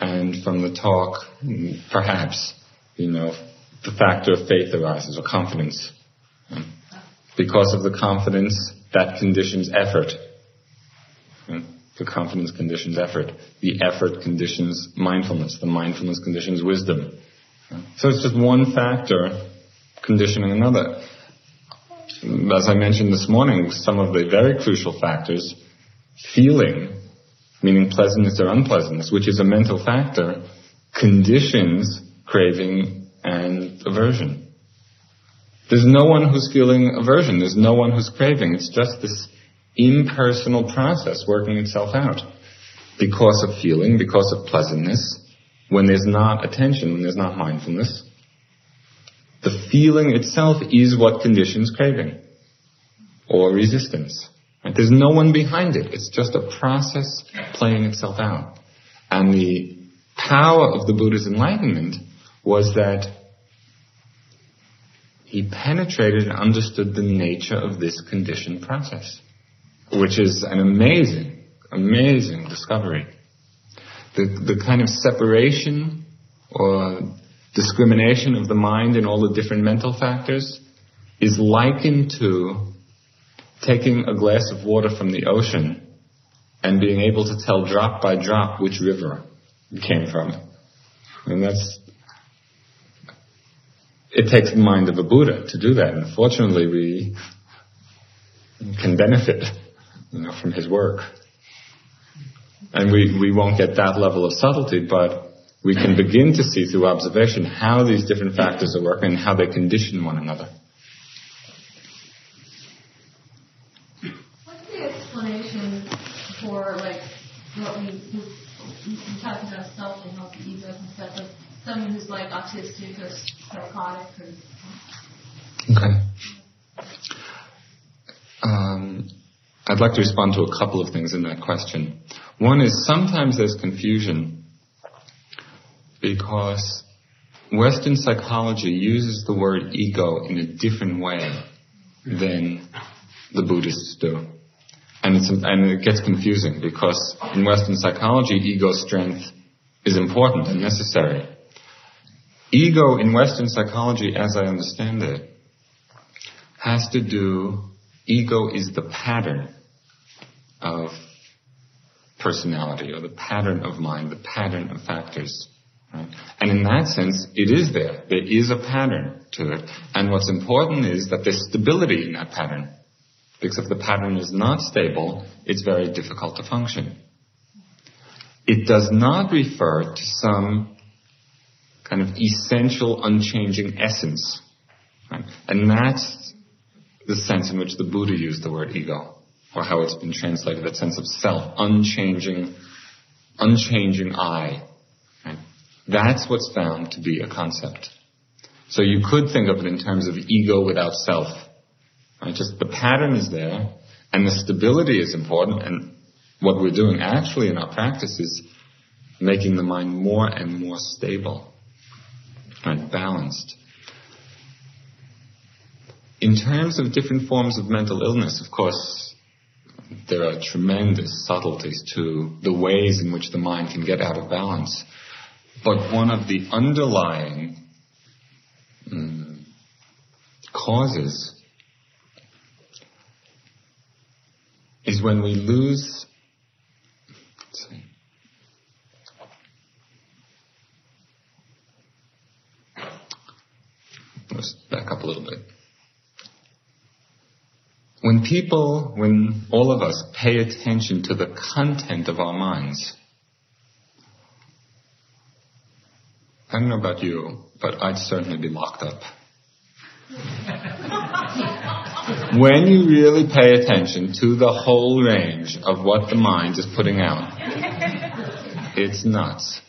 and from the talk, perhaps, you know, the factor of faith arises or confidence. Because of the confidence, that conditions effort. The confidence conditions effort. The effort conditions mindfulness. The mindfulness conditions wisdom. So it's just one factor conditioning another. As I mentioned this morning, some of the very crucial factors, feeling meaning pleasantness or unpleasantness, which is a mental factor, conditions craving and aversion. There's no one who's feeling aversion. There's no one who's craving. It's just this impersonal process working itself out. Because of feeling, because of pleasantness, when there's not attention, when there's not mindfulness, the feeling itself is what conditions craving or resistance. There's no one behind it. It's just a process playing itself out. And the power of the Buddha's enlightenment was that he penetrated and understood the nature of this conditioned process, which is an amazing, amazing discovery. The, the kind of separation or discrimination of the mind in all the different mental factors is likened to taking a glass of water from the ocean and being able to tell drop by drop which river it came from. And that's, it takes the mind of a Buddha to do that. And fortunately we can benefit, you know, from his work. And we, we won't get that level of subtlety, but we can begin to see through observation how these different factors are working and how they condition one another. Someone who's like autistic or psychotic or. Okay. Um, I'd like to respond to a couple of things in that question. One is sometimes there's confusion because Western psychology uses the word ego in a different way than the Buddhists do. And, and it gets confusing because in Western psychology, ego strength is important and necessary. Ego in Western psychology, as I understand it, has to do, ego is the pattern of personality or the pattern of mind, the pattern of factors. Right? And in that sense, it is there. There is a pattern to it. And what's important is that there's stability in that pattern. Because if the pattern is not stable, it's very difficult to function. It does not refer to some kind of essential, unchanging essence. Right? And that's the sense in which the Buddha used the word ego, or how it's been translated, that sense of self, unchanging, unchanging I. Right? That's what's found to be a concept. So you could think of it in terms of ego without self. Right? Just the pattern is there, and the stability is important, and what we're doing actually in our practice is making the mind more and more stable and balanced. In terms of different forms of mental illness, of course, there are tremendous subtleties to the ways in which the mind can get out of balance. But one of the underlying um, causes is when we lose Let's back up a little bit. When people, when all of us pay attention to the content of our minds, I don't know about you, but I'd certainly be locked up. when you really pay attention to the whole range of what the mind is putting out, it's nuts,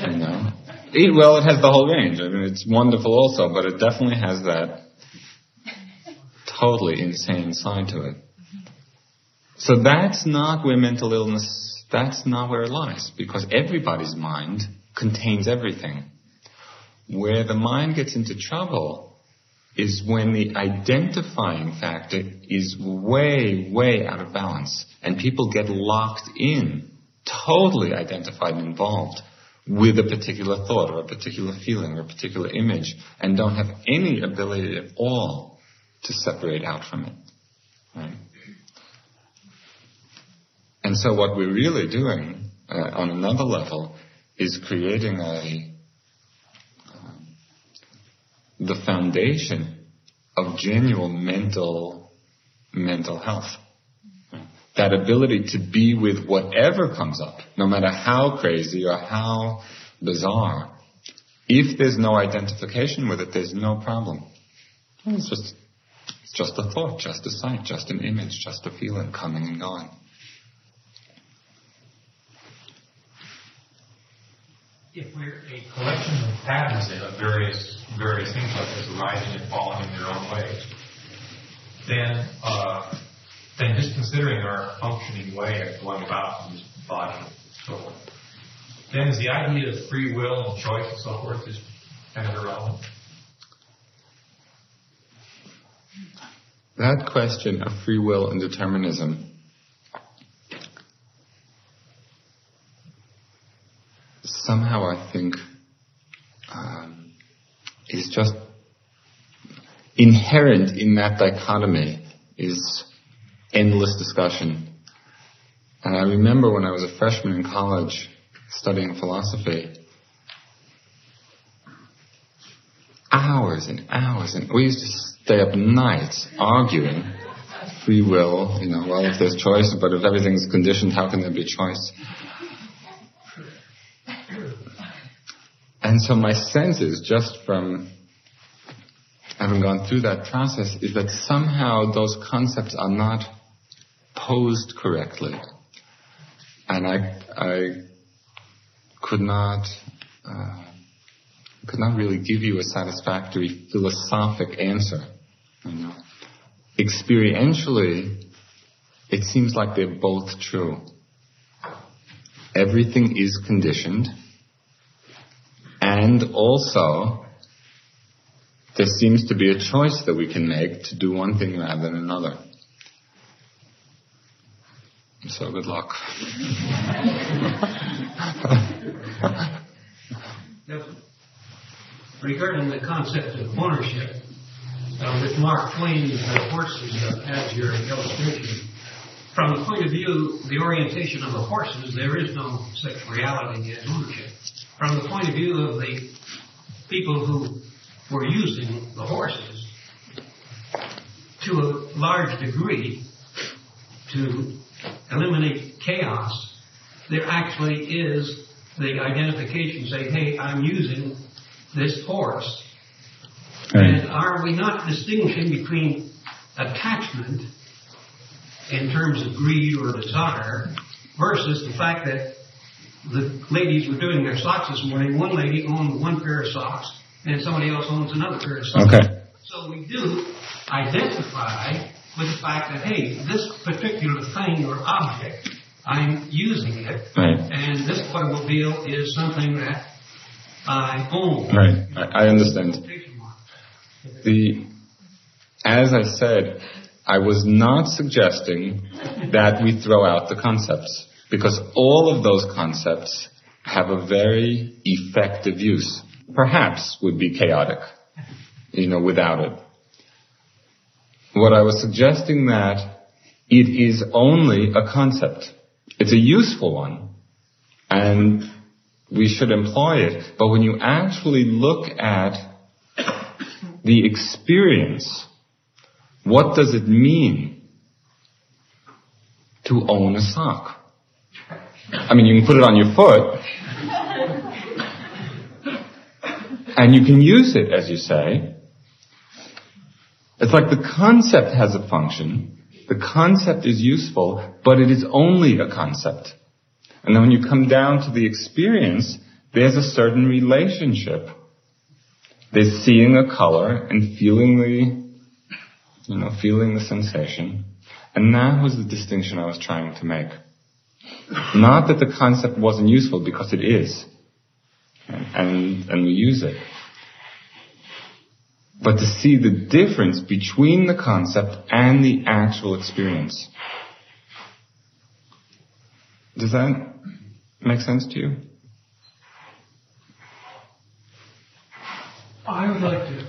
you know? It, well, it has the whole range. I mean, it's wonderful also, but it definitely has that totally insane side to it. So that's not where mental illness, that's not where it lies, because everybody's mind contains everything. Where the mind gets into trouble is when the identifying factor is way, way out of balance, and people get locked in, totally identified and involved with a particular thought or a particular feeling or a particular image and don't have any ability at all to separate out from it. Right? And so what we're really doing uh, on another level is creating a um, the foundation of genuine mental mental health. That ability to be with whatever comes up, no matter how crazy or how bizarre. If there's no identification with it, there's no problem. It's just it's just a thought, just a sight, just an image, just a feeling coming and going. If we're a collection of patterns of various various things like this arising and falling in their own way, then uh, then just considering our functioning way of going about this body and so forth, then is the idea of free will and choice and so forth is kind of irrelevant. That question of free will and determinism somehow I think um, is just inherent in that dichotomy is endless discussion. And I remember when I was a freshman in college studying philosophy, hours and hours and we used to stay up nights arguing free will, you know, well, if there's choice, but if everything's conditioned, how can there be choice? And so my sense is, just from having gone through that process, is that somehow those concepts are not posed correctly. And I, I could not, uh, could not really give you a satisfactory philosophic answer. You know, experientially, it seems like they're both true. Everything is conditioned, and also there seems to be a choice that we can make to do one thing rather than another. So good luck. Regarding the concept of ownership, uh, with Mark Twain's uh, horses uh, as your illustration. From the point of view, the orientation of the horses, there is no such reality as ownership. From the point of view of the people who were using the horses, to a large degree, to eliminate chaos, there actually is the identification saying, hey, I'm using this horse and are we not distinguishing between attachment in terms of greed or desire versus the fact that the ladies were doing their socks this morning. One lady owned one pair of socks and somebody else owns another pair of socks. Okay. So we do identify with the fact that, hey, this particular thing or object, I'm using it. Right. And this automobile is something that I own. Right. I, I understand. The, as I said, I was not suggesting that we throw out the concepts because all of those concepts have a very effective use. Perhaps would be chaotic, you know, without it. What I was suggesting that it is only a concept. It's a useful one and we should employ it. But when you actually look at the experience. What does it mean to own a sock. I mean, you can put it on your foot, and you can use it, as you say. It's like the concept has a function. The concept is useful, but it is only a concept. And then when you come down to the experience, there's a certain relationship. There's seeing a color and feeling the, you know, feeling the sensation. And that was the distinction I was trying to make. Not that the concept wasn't useful, because it is. And, and we use it. But to see the difference between the concept and the actual experience. Does that make sense to you? I would like to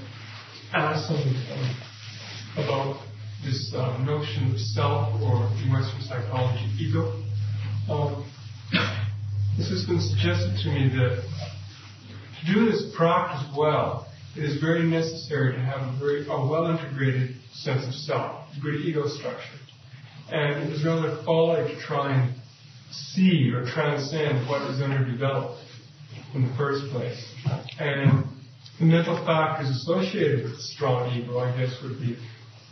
ask something about this uh, notion of self, or in Western psychology, ego. Um, this has been suggested to me that to do this practice well, it is very necessary to have a very a well integrated sense of self, a good ego structure. And it is rather folly to try and see or transcend what is underdeveloped in the first place. And the mental factors associated with strong ego, I guess, would be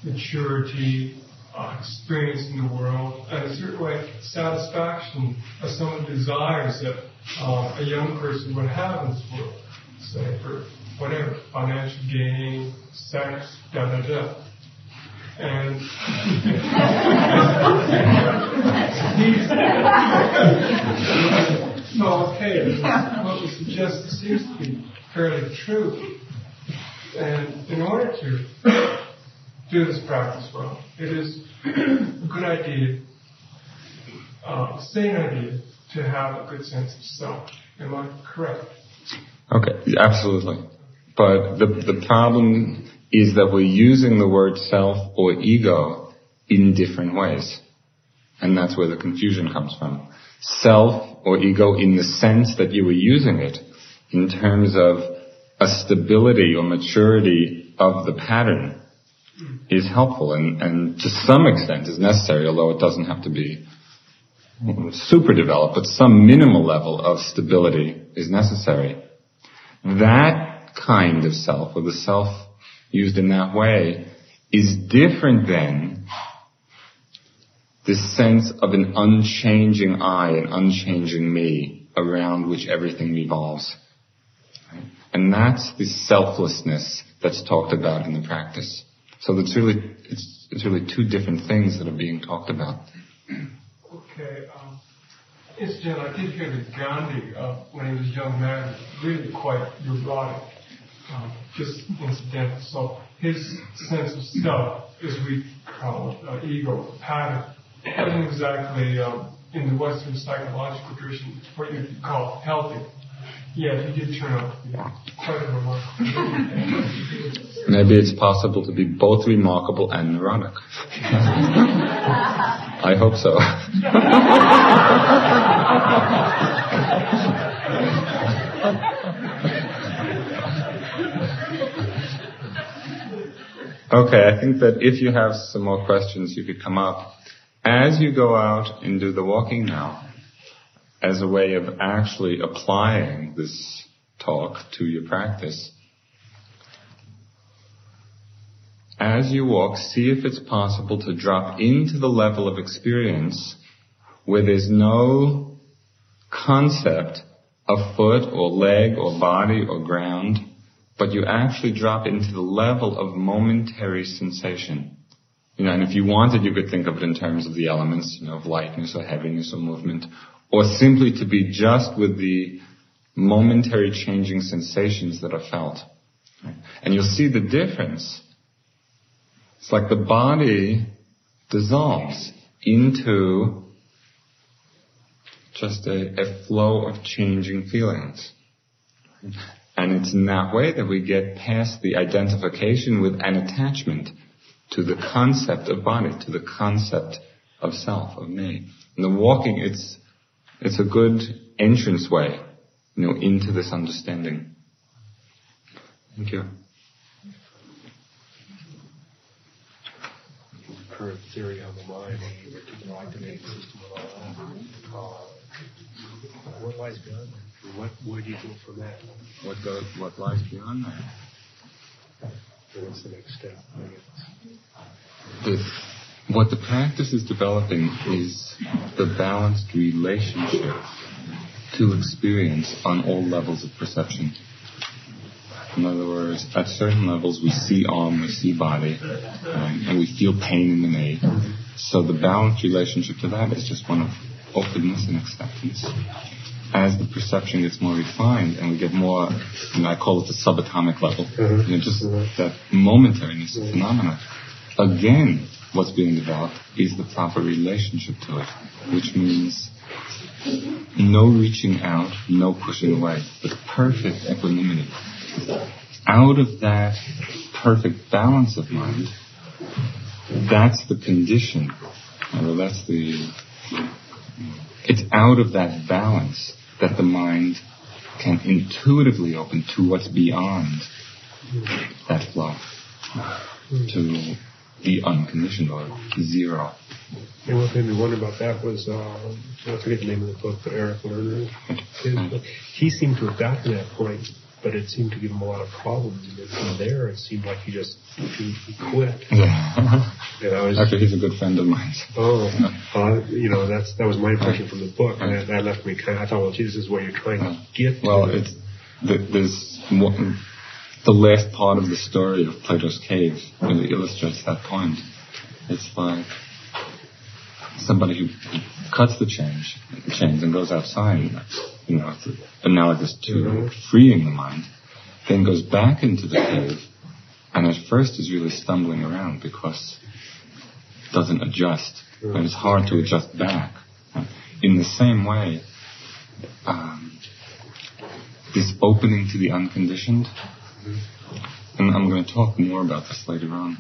maturity, uh, experience in the world, and a certain way satisfaction of some of the desires that uh, a young person would have in this world, say for whatever, financial gain, sex, da da da. And so, okay, what we suggest seems to be fairly true. And in order to do this practice well, it is a good idea, uh, sane idea, to have a good sense of self. Am I correct? Okay, absolutely. But the, the problem is that we're using the word self or ego in different ways. And that's where the confusion comes from. Self or ego in the sense that you were using it in terms of a stability or maturity of the pattern is helpful and, and to some extent is necessary, although it doesn't have to be super developed, but some minimal level of stability is necessary. That kind of self, or the self used in that way, is different than this sense of an unchanging I, an unchanging me, around which everything revolves. And that's the selflessness that's talked about in the practice. So it's really, it's, it's really two different things that are being talked about. Okay. Um, incidentally, I did hear that Gandhi, uh, when he was a young man, was really quite neurotic um, just incidental. So his sense of self, as we call it, uh, ego, pattern, isn't exactly um, in the Western psychological tradition what you would call healthy. Yet he did turn out to be quite remarkable. Maybe it's possible to be both remarkable and neurotic. I hope so. Okay, I think that if you have some more questions, you could come up. As you go out and do the walking now, as a way of actually applying this talk to your practice, as you walk, see if it's possible to drop into the level of experience where there's no concept of foot or leg or body or ground but you actually drop into the level of momentary sensation. You know, and if you wanted, you could think of it in terms of the elements, you know, of lightness or heaviness or movement, or simply to be just with the momentary changing sensations that are felt. And you'll see the difference. It's like the body dissolves into just a, a flow of changing feelings. And it's in that way that we get past the identification with an attachment to the concept of body, to the concept of self, of me. And the walking, it's, it's a good entrance way, you know, into this understanding. Thank you. current theory on the mind, system, and all that. Uh, what lies beyond that? What where do you go from that? What goes, what lies beyond that? What's the next step? What the practice is developing is the balanced relationship to experience on all levels of perception. In other words, at certain levels we see arm, we see body, um, and we feel pain in the knee. So the balanced relationship to that is just one of openness and acceptance. As the perception gets more refined and we get more, you know, I call it the subatomic level, mm-hmm. you know, just mm-hmm. that momentariness of mm-hmm. phenomena. Again, what's being developed is the proper relationship to it, which means no reaching out, no pushing away, but perfect equanimity. Out of that perfect balance of mind, that's the condition, or that's the, it's out of that balance that the mind can intuitively open to what's beyond that flow, to the unconditioned or zero. And what made me wonder about that was, uh, I forget the name of the book, but Eric Lerner, he seemed to have gotten to that point, but it seemed to give him a lot of problems. And then from there, it seemed like he just he, he quit. Yeah. And I was, Actually, he's a good friend of mine. oh, uh, you know, that's that was my impression from the book, and that, that left me kind of. I thought, well, Jesus, this is what you're trying to get. Well, to. it's th- there's one, the last part of the story of Plato's cave really illustrates that point. It's like somebody who cuts the change, chains and goes outside. You know, analogous to freeing the mind. Then goes back into the cave, and at first is really stumbling around because it doesn't adjust, and it's hard to adjust back. In the same way, um, this opening to the unconditioned, and I'm going to talk more about this later on,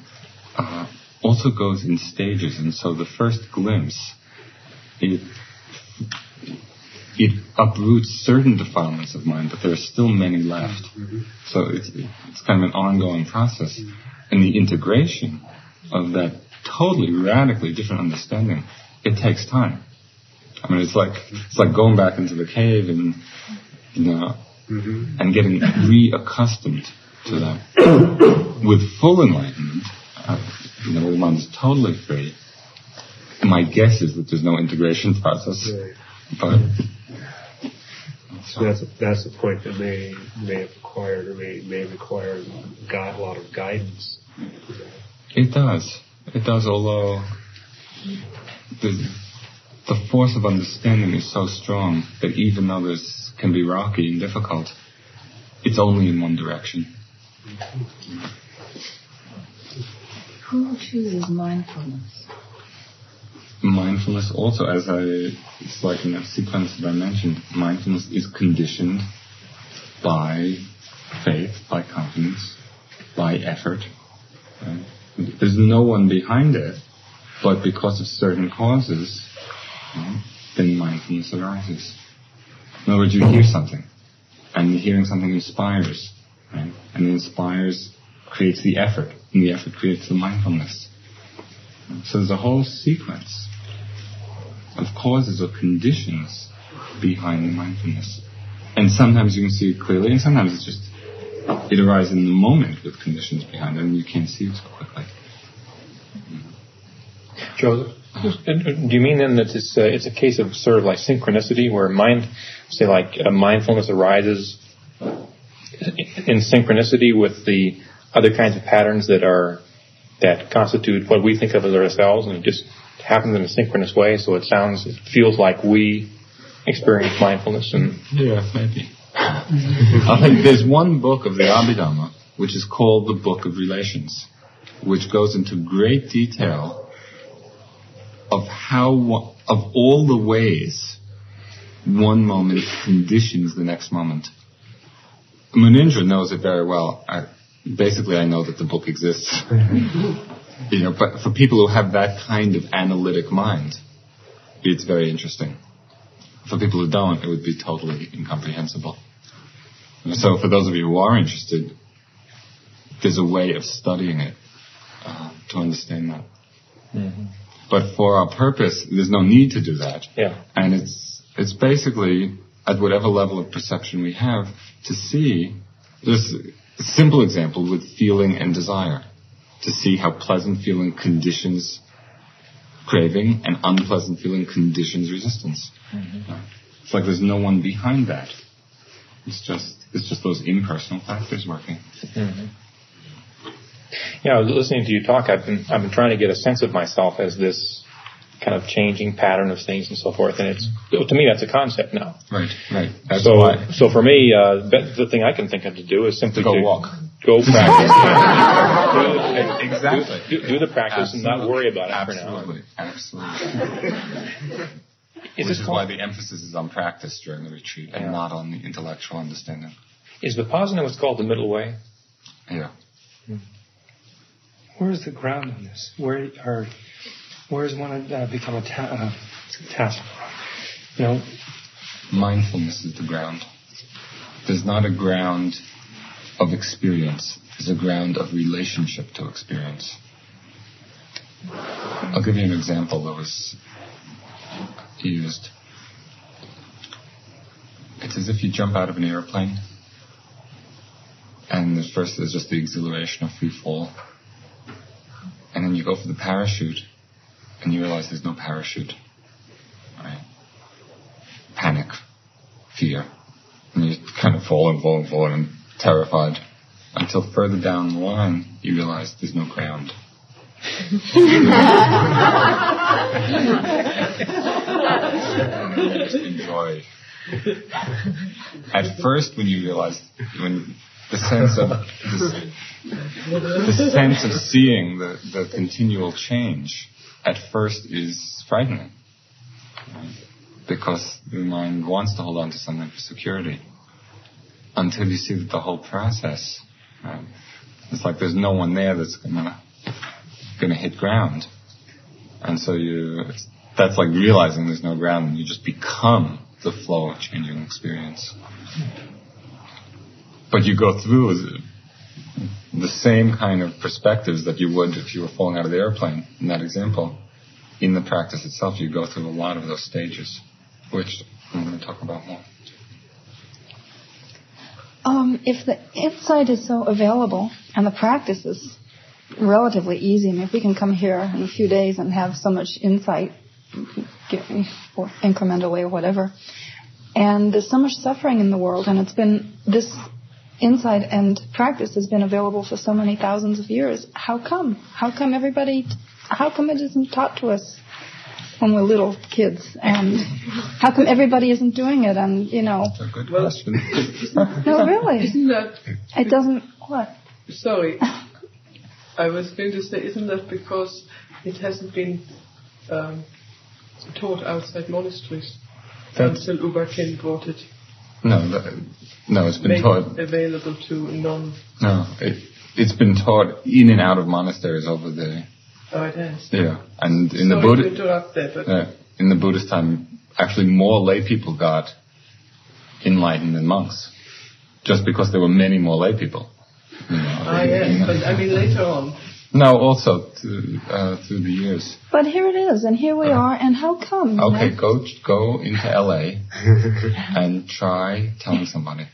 uh, also goes in stages. And so the first glimpse, it, it uproots certain defilements of mind, but there are still many left. So it's, it's kind of an ongoing process. And the integration of that totally radically different understanding, it takes time. I mean, it's like, it's like going back into the cave and, you know, and getting reaccustomed to that. With full enlightenment, uh, you know, the mind is totally free. My guess is that there's no integration process, Right. But So that's that's the point that may may have required or may may require God a lot of guidance. it does. It does, although the, the force of understanding is so strong that even though this can be rocky and difficult, it's only in one direction. Who chooses mindfulness? Mindfulness also, as I, it's like in that sequence that I mentioned, mindfulness is conditioned by faith, by confidence, by effort. right? There's no one behind it, but because of certain causes, know, then mindfulness arises. In other words, you hear something, and hearing something inspires, right? And inspires creates the effort, and the effort creates the mindfulness. So there's a whole sequence of causes or conditions behind the mindfulness. And sometimes you can see it clearly, and sometimes it's just, it arises in the moment with conditions behind it, and you can't see it so quickly. Joseph, do you mean then that it's, uh, it's a case of sort of like synchronicity where mind, say like uh, mindfulness arises in synchronicity with the other kinds of patterns that are, that constitute what we think of as ourselves and just happens in a synchronous way so it sounds, it feels like we experience mindfulness and Yeah, maybe. I think there's one book of the Abhidhamma which is called the Book of Relations, which goes into great detail of how, one- of all the ways one moment conditions the next moment. Munindra knows it very well. I, basically, I know that the book exists. you know, but for people who have that kind of analytic mind, it's very interesting. For people who don't, it would be totally incomprehensible. And So for those of you who are interested, there's a way of studying it uh, to understand that. Mm-hmm. But for our purpose, there's no need to do that. Yeah. And it's it's basically at whatever level of perception we have to see. this simple example with feeling and desire. To see how pleasant feeling conditions craving and unpleasant feeling conditions resistance. It's like there's no one behind that. It's just it's just those impersonal factors working. Mm-hmm. Yeah, I was listening to you talk. I've been I've been trying to get a sense of myself as this kind of changing pattern of things and so forth. And it's to me that's a concept now. Right, right. That's so why. so for me, uh, the the thing I can think of to do is simply To go to walk. Go practice, Exactly. do, do the practice and not worry about it for now. Absolutely, absolutely. Is Which this is called- why the emphasis is on practice during the retreat and not on the intellectual understanding. Is Vipassana what's called the middle way? Yeah. Where is the ground on this? Where are, where does one uh, become a ta- uh, task? You know, Mindfulness is the ground. There's not a ground of experience. is a ground of relationship to experience. I'll give you an example that was used. It's as if you jump out of an airplane, and the first is just the exhilaration of free fall, and then you go for the parachute, and you realize there's no parachute. Right? Panic, fear, and you kind of fall and fall and fall and terrified until further down the line you realize there's no ground. Enjoy. At first, when you realize, when the sense of the, the sense of seeing the, the continual change, at first is frightening, right? because the mind wants to hold on to something for security. Until you see the whole process, it's like there's no one there that's gonna gonna hit ground, and so you that's like realizing there's no ground, and you just become the flow of changing experience. But you go through the, the same kind of perspectives that you would if you were falling out of the airplane in that example. In the practice itself, you go through a lot of those stages, which I'm going to talk about more. Um, if the insight is so available and the practice is relatively easy, I mean, if we can come here in a few days and have so much insight, or incremental way or whatever, and there's so much suffering in the world, and it's been this insight and practice has been available for so many thousands of years. How come? How come everybody? How come it isn't taught to us when we're little kids? And how come everybody isn't doing it? And you know, That's a good question. no, really, Isn't that, it doesn't. What? sorry, I was going to say, isn't that because it hasn't been um, taught outside monasteries That's- until U Ba Khin brought it, no, that, no, it's been made taught. available to non. No, it, it's been taught in and out of monasteries over the Oh, it has. yeah, and in the sorry Buddha. to interrupt there, but Uh, in the Buddhist time, actually more lay people got enlightened than monks, just because there were many more lay people. You know, ah, yes, but I mean later on. no, also to, uh, through the years. But here it is, and here we are, and how come? Okay, know? go go into LA and try telling somebody,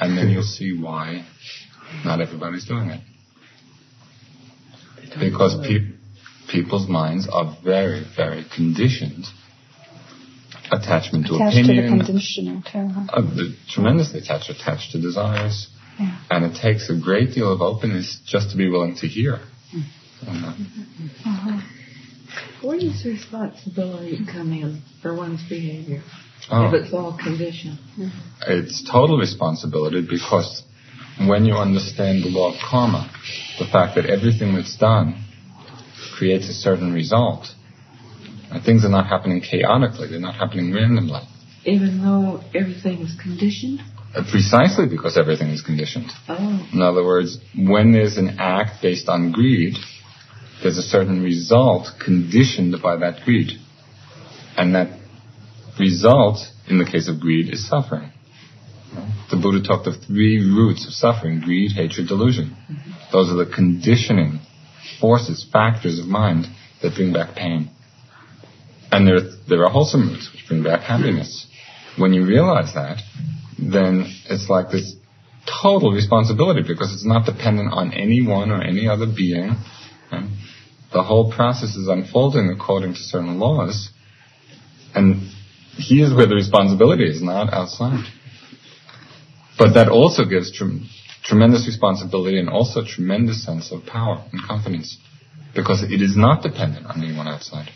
and then you'll see why not everybody's doing it. Because pe- people's minds are very, very conditioned. Attachment to Attached to the opinion, conditioning too. huh? uh, tremendously attached, attached to desires, Yeah. and it takes a great deal of openness just to be willing to hear. Mm. Uh, Uh-huh. Where does responsibility come in for one's behavior oh. if it's all conditioned? it's total responsibility because when you understand the law of karma, the fact that everything that's done creates a certain result, and things are not happening chaotically, they're not happening randomly. Even though everything is conditioned? Uh, Precisely because everything is conditioned. Oh, In other words, when there's an act based on greed, there's a certain result conditioned by that greed. And that result, in the case of greed, is suffering. The Buddha talked of three roots of suffering greed, hatred, delusion. Mm-hmm. Those are the conditioning forces, factors of mind that bring back pain. And there, there are wholesome roots which bring back happiness. When you realize that, then it's like this total responsibility because it's not dependent on anyone or any other being. Right? The whole process is unfolding according to certain laws, and here's where the responsibility is, not outside. But that also gives tremendous responsibility and also tremendous sense of power and confidence because it is not dependent on anyone outside.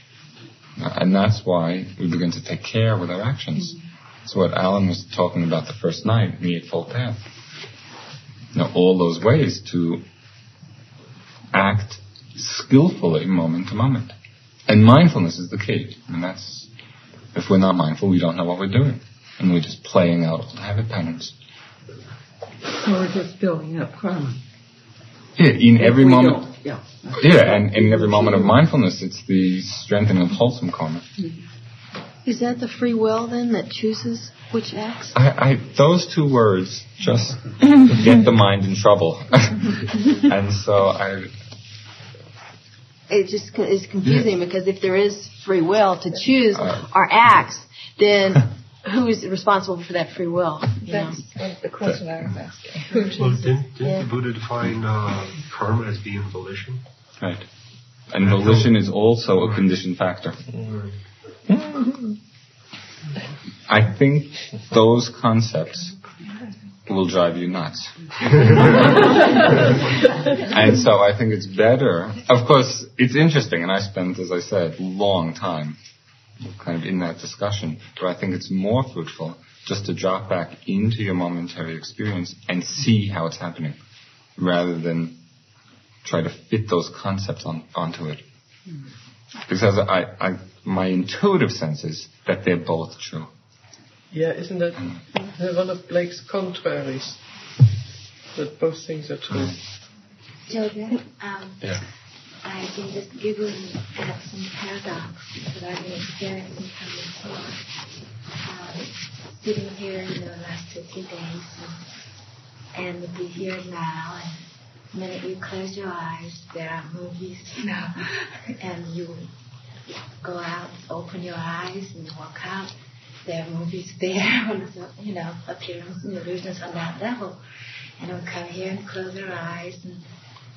Uh, and that's why we begin to take care with our actions. It's what Alan was talking about the first night, the Eightfold Path. All those ways to act skillfully moment to moment. And mindfulness is the key. And that's, if we're not mindful, we don't know what we're doing. And we're just playing out old habit patterns. Or just building up karma. Yeah, in every moment. Yeah. Yeah, and in every moment of mindfulness, it's the strengthening of wholesome karma. Is that the free will then that chooses which acts? I, I those two words just get the mind in trouble, and so I. It just is confusing yeah. because if there is free will to choose uh, our acts, then who is responsible for that free will? That's know? the question I was asking. Well, didn't, didn't yeah. the Buddha define uh, karma as being volition? Right. And volition is also a conditioned factor. I think those concepts will drive you nuts. and so I think it's better. Of course, it's interesting, and I spent, as I said, long time kind of in that discussion, but I think it's more fruitful just to drop back into your momentary experience and see how it's happening, rather than try to fit those concepts on, onto it. Because I, I, my intuitive sense is that they're both true. Yeah, isn't that one of Blake's contraries? That both things are true. Children, um, yeah. I've been just giggling at some paradox that I've been experiencing from this morning. Um, sitting here in the last two, three days and, and be here now and the minute you close your eyes, there are movies, you know, and you go out, open your eyes, and you walk out. There are movies there, you know, appearance and illusions on that level. And we come here and close our eyes, and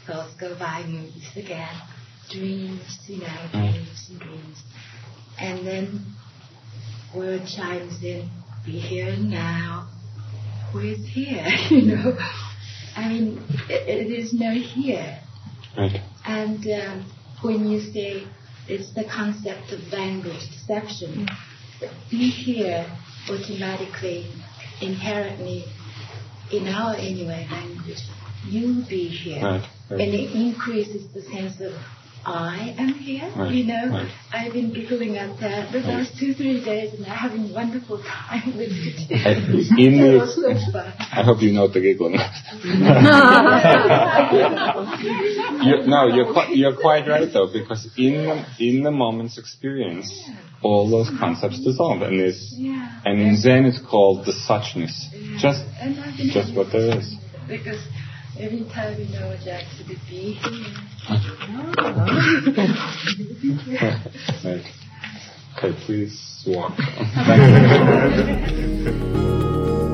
thoughts go by, movies again, dreams, you know, dreams and dreams. And then word chimes in, be here now. Who is here, you know? I mean, it, it is no here. Right. And um, when you say it's the concept of language deception, be here automatically, inherently, in our anyway language, you be here. Right, right. And it increases the sense of I am here. Right, you know, right. I've been giggling at that the last two, three days, and I'm having a wonderful time with it. In the, I hope you know the giggling. you, no, you're quite, you're quite right though, because in the, in the moment's experience, yeah. all those concepts dissolve, and this, yeah. and in Zen it's called the suchness, yeah. just just what there is. Because every time you know what actually be. right. Okay, please walk.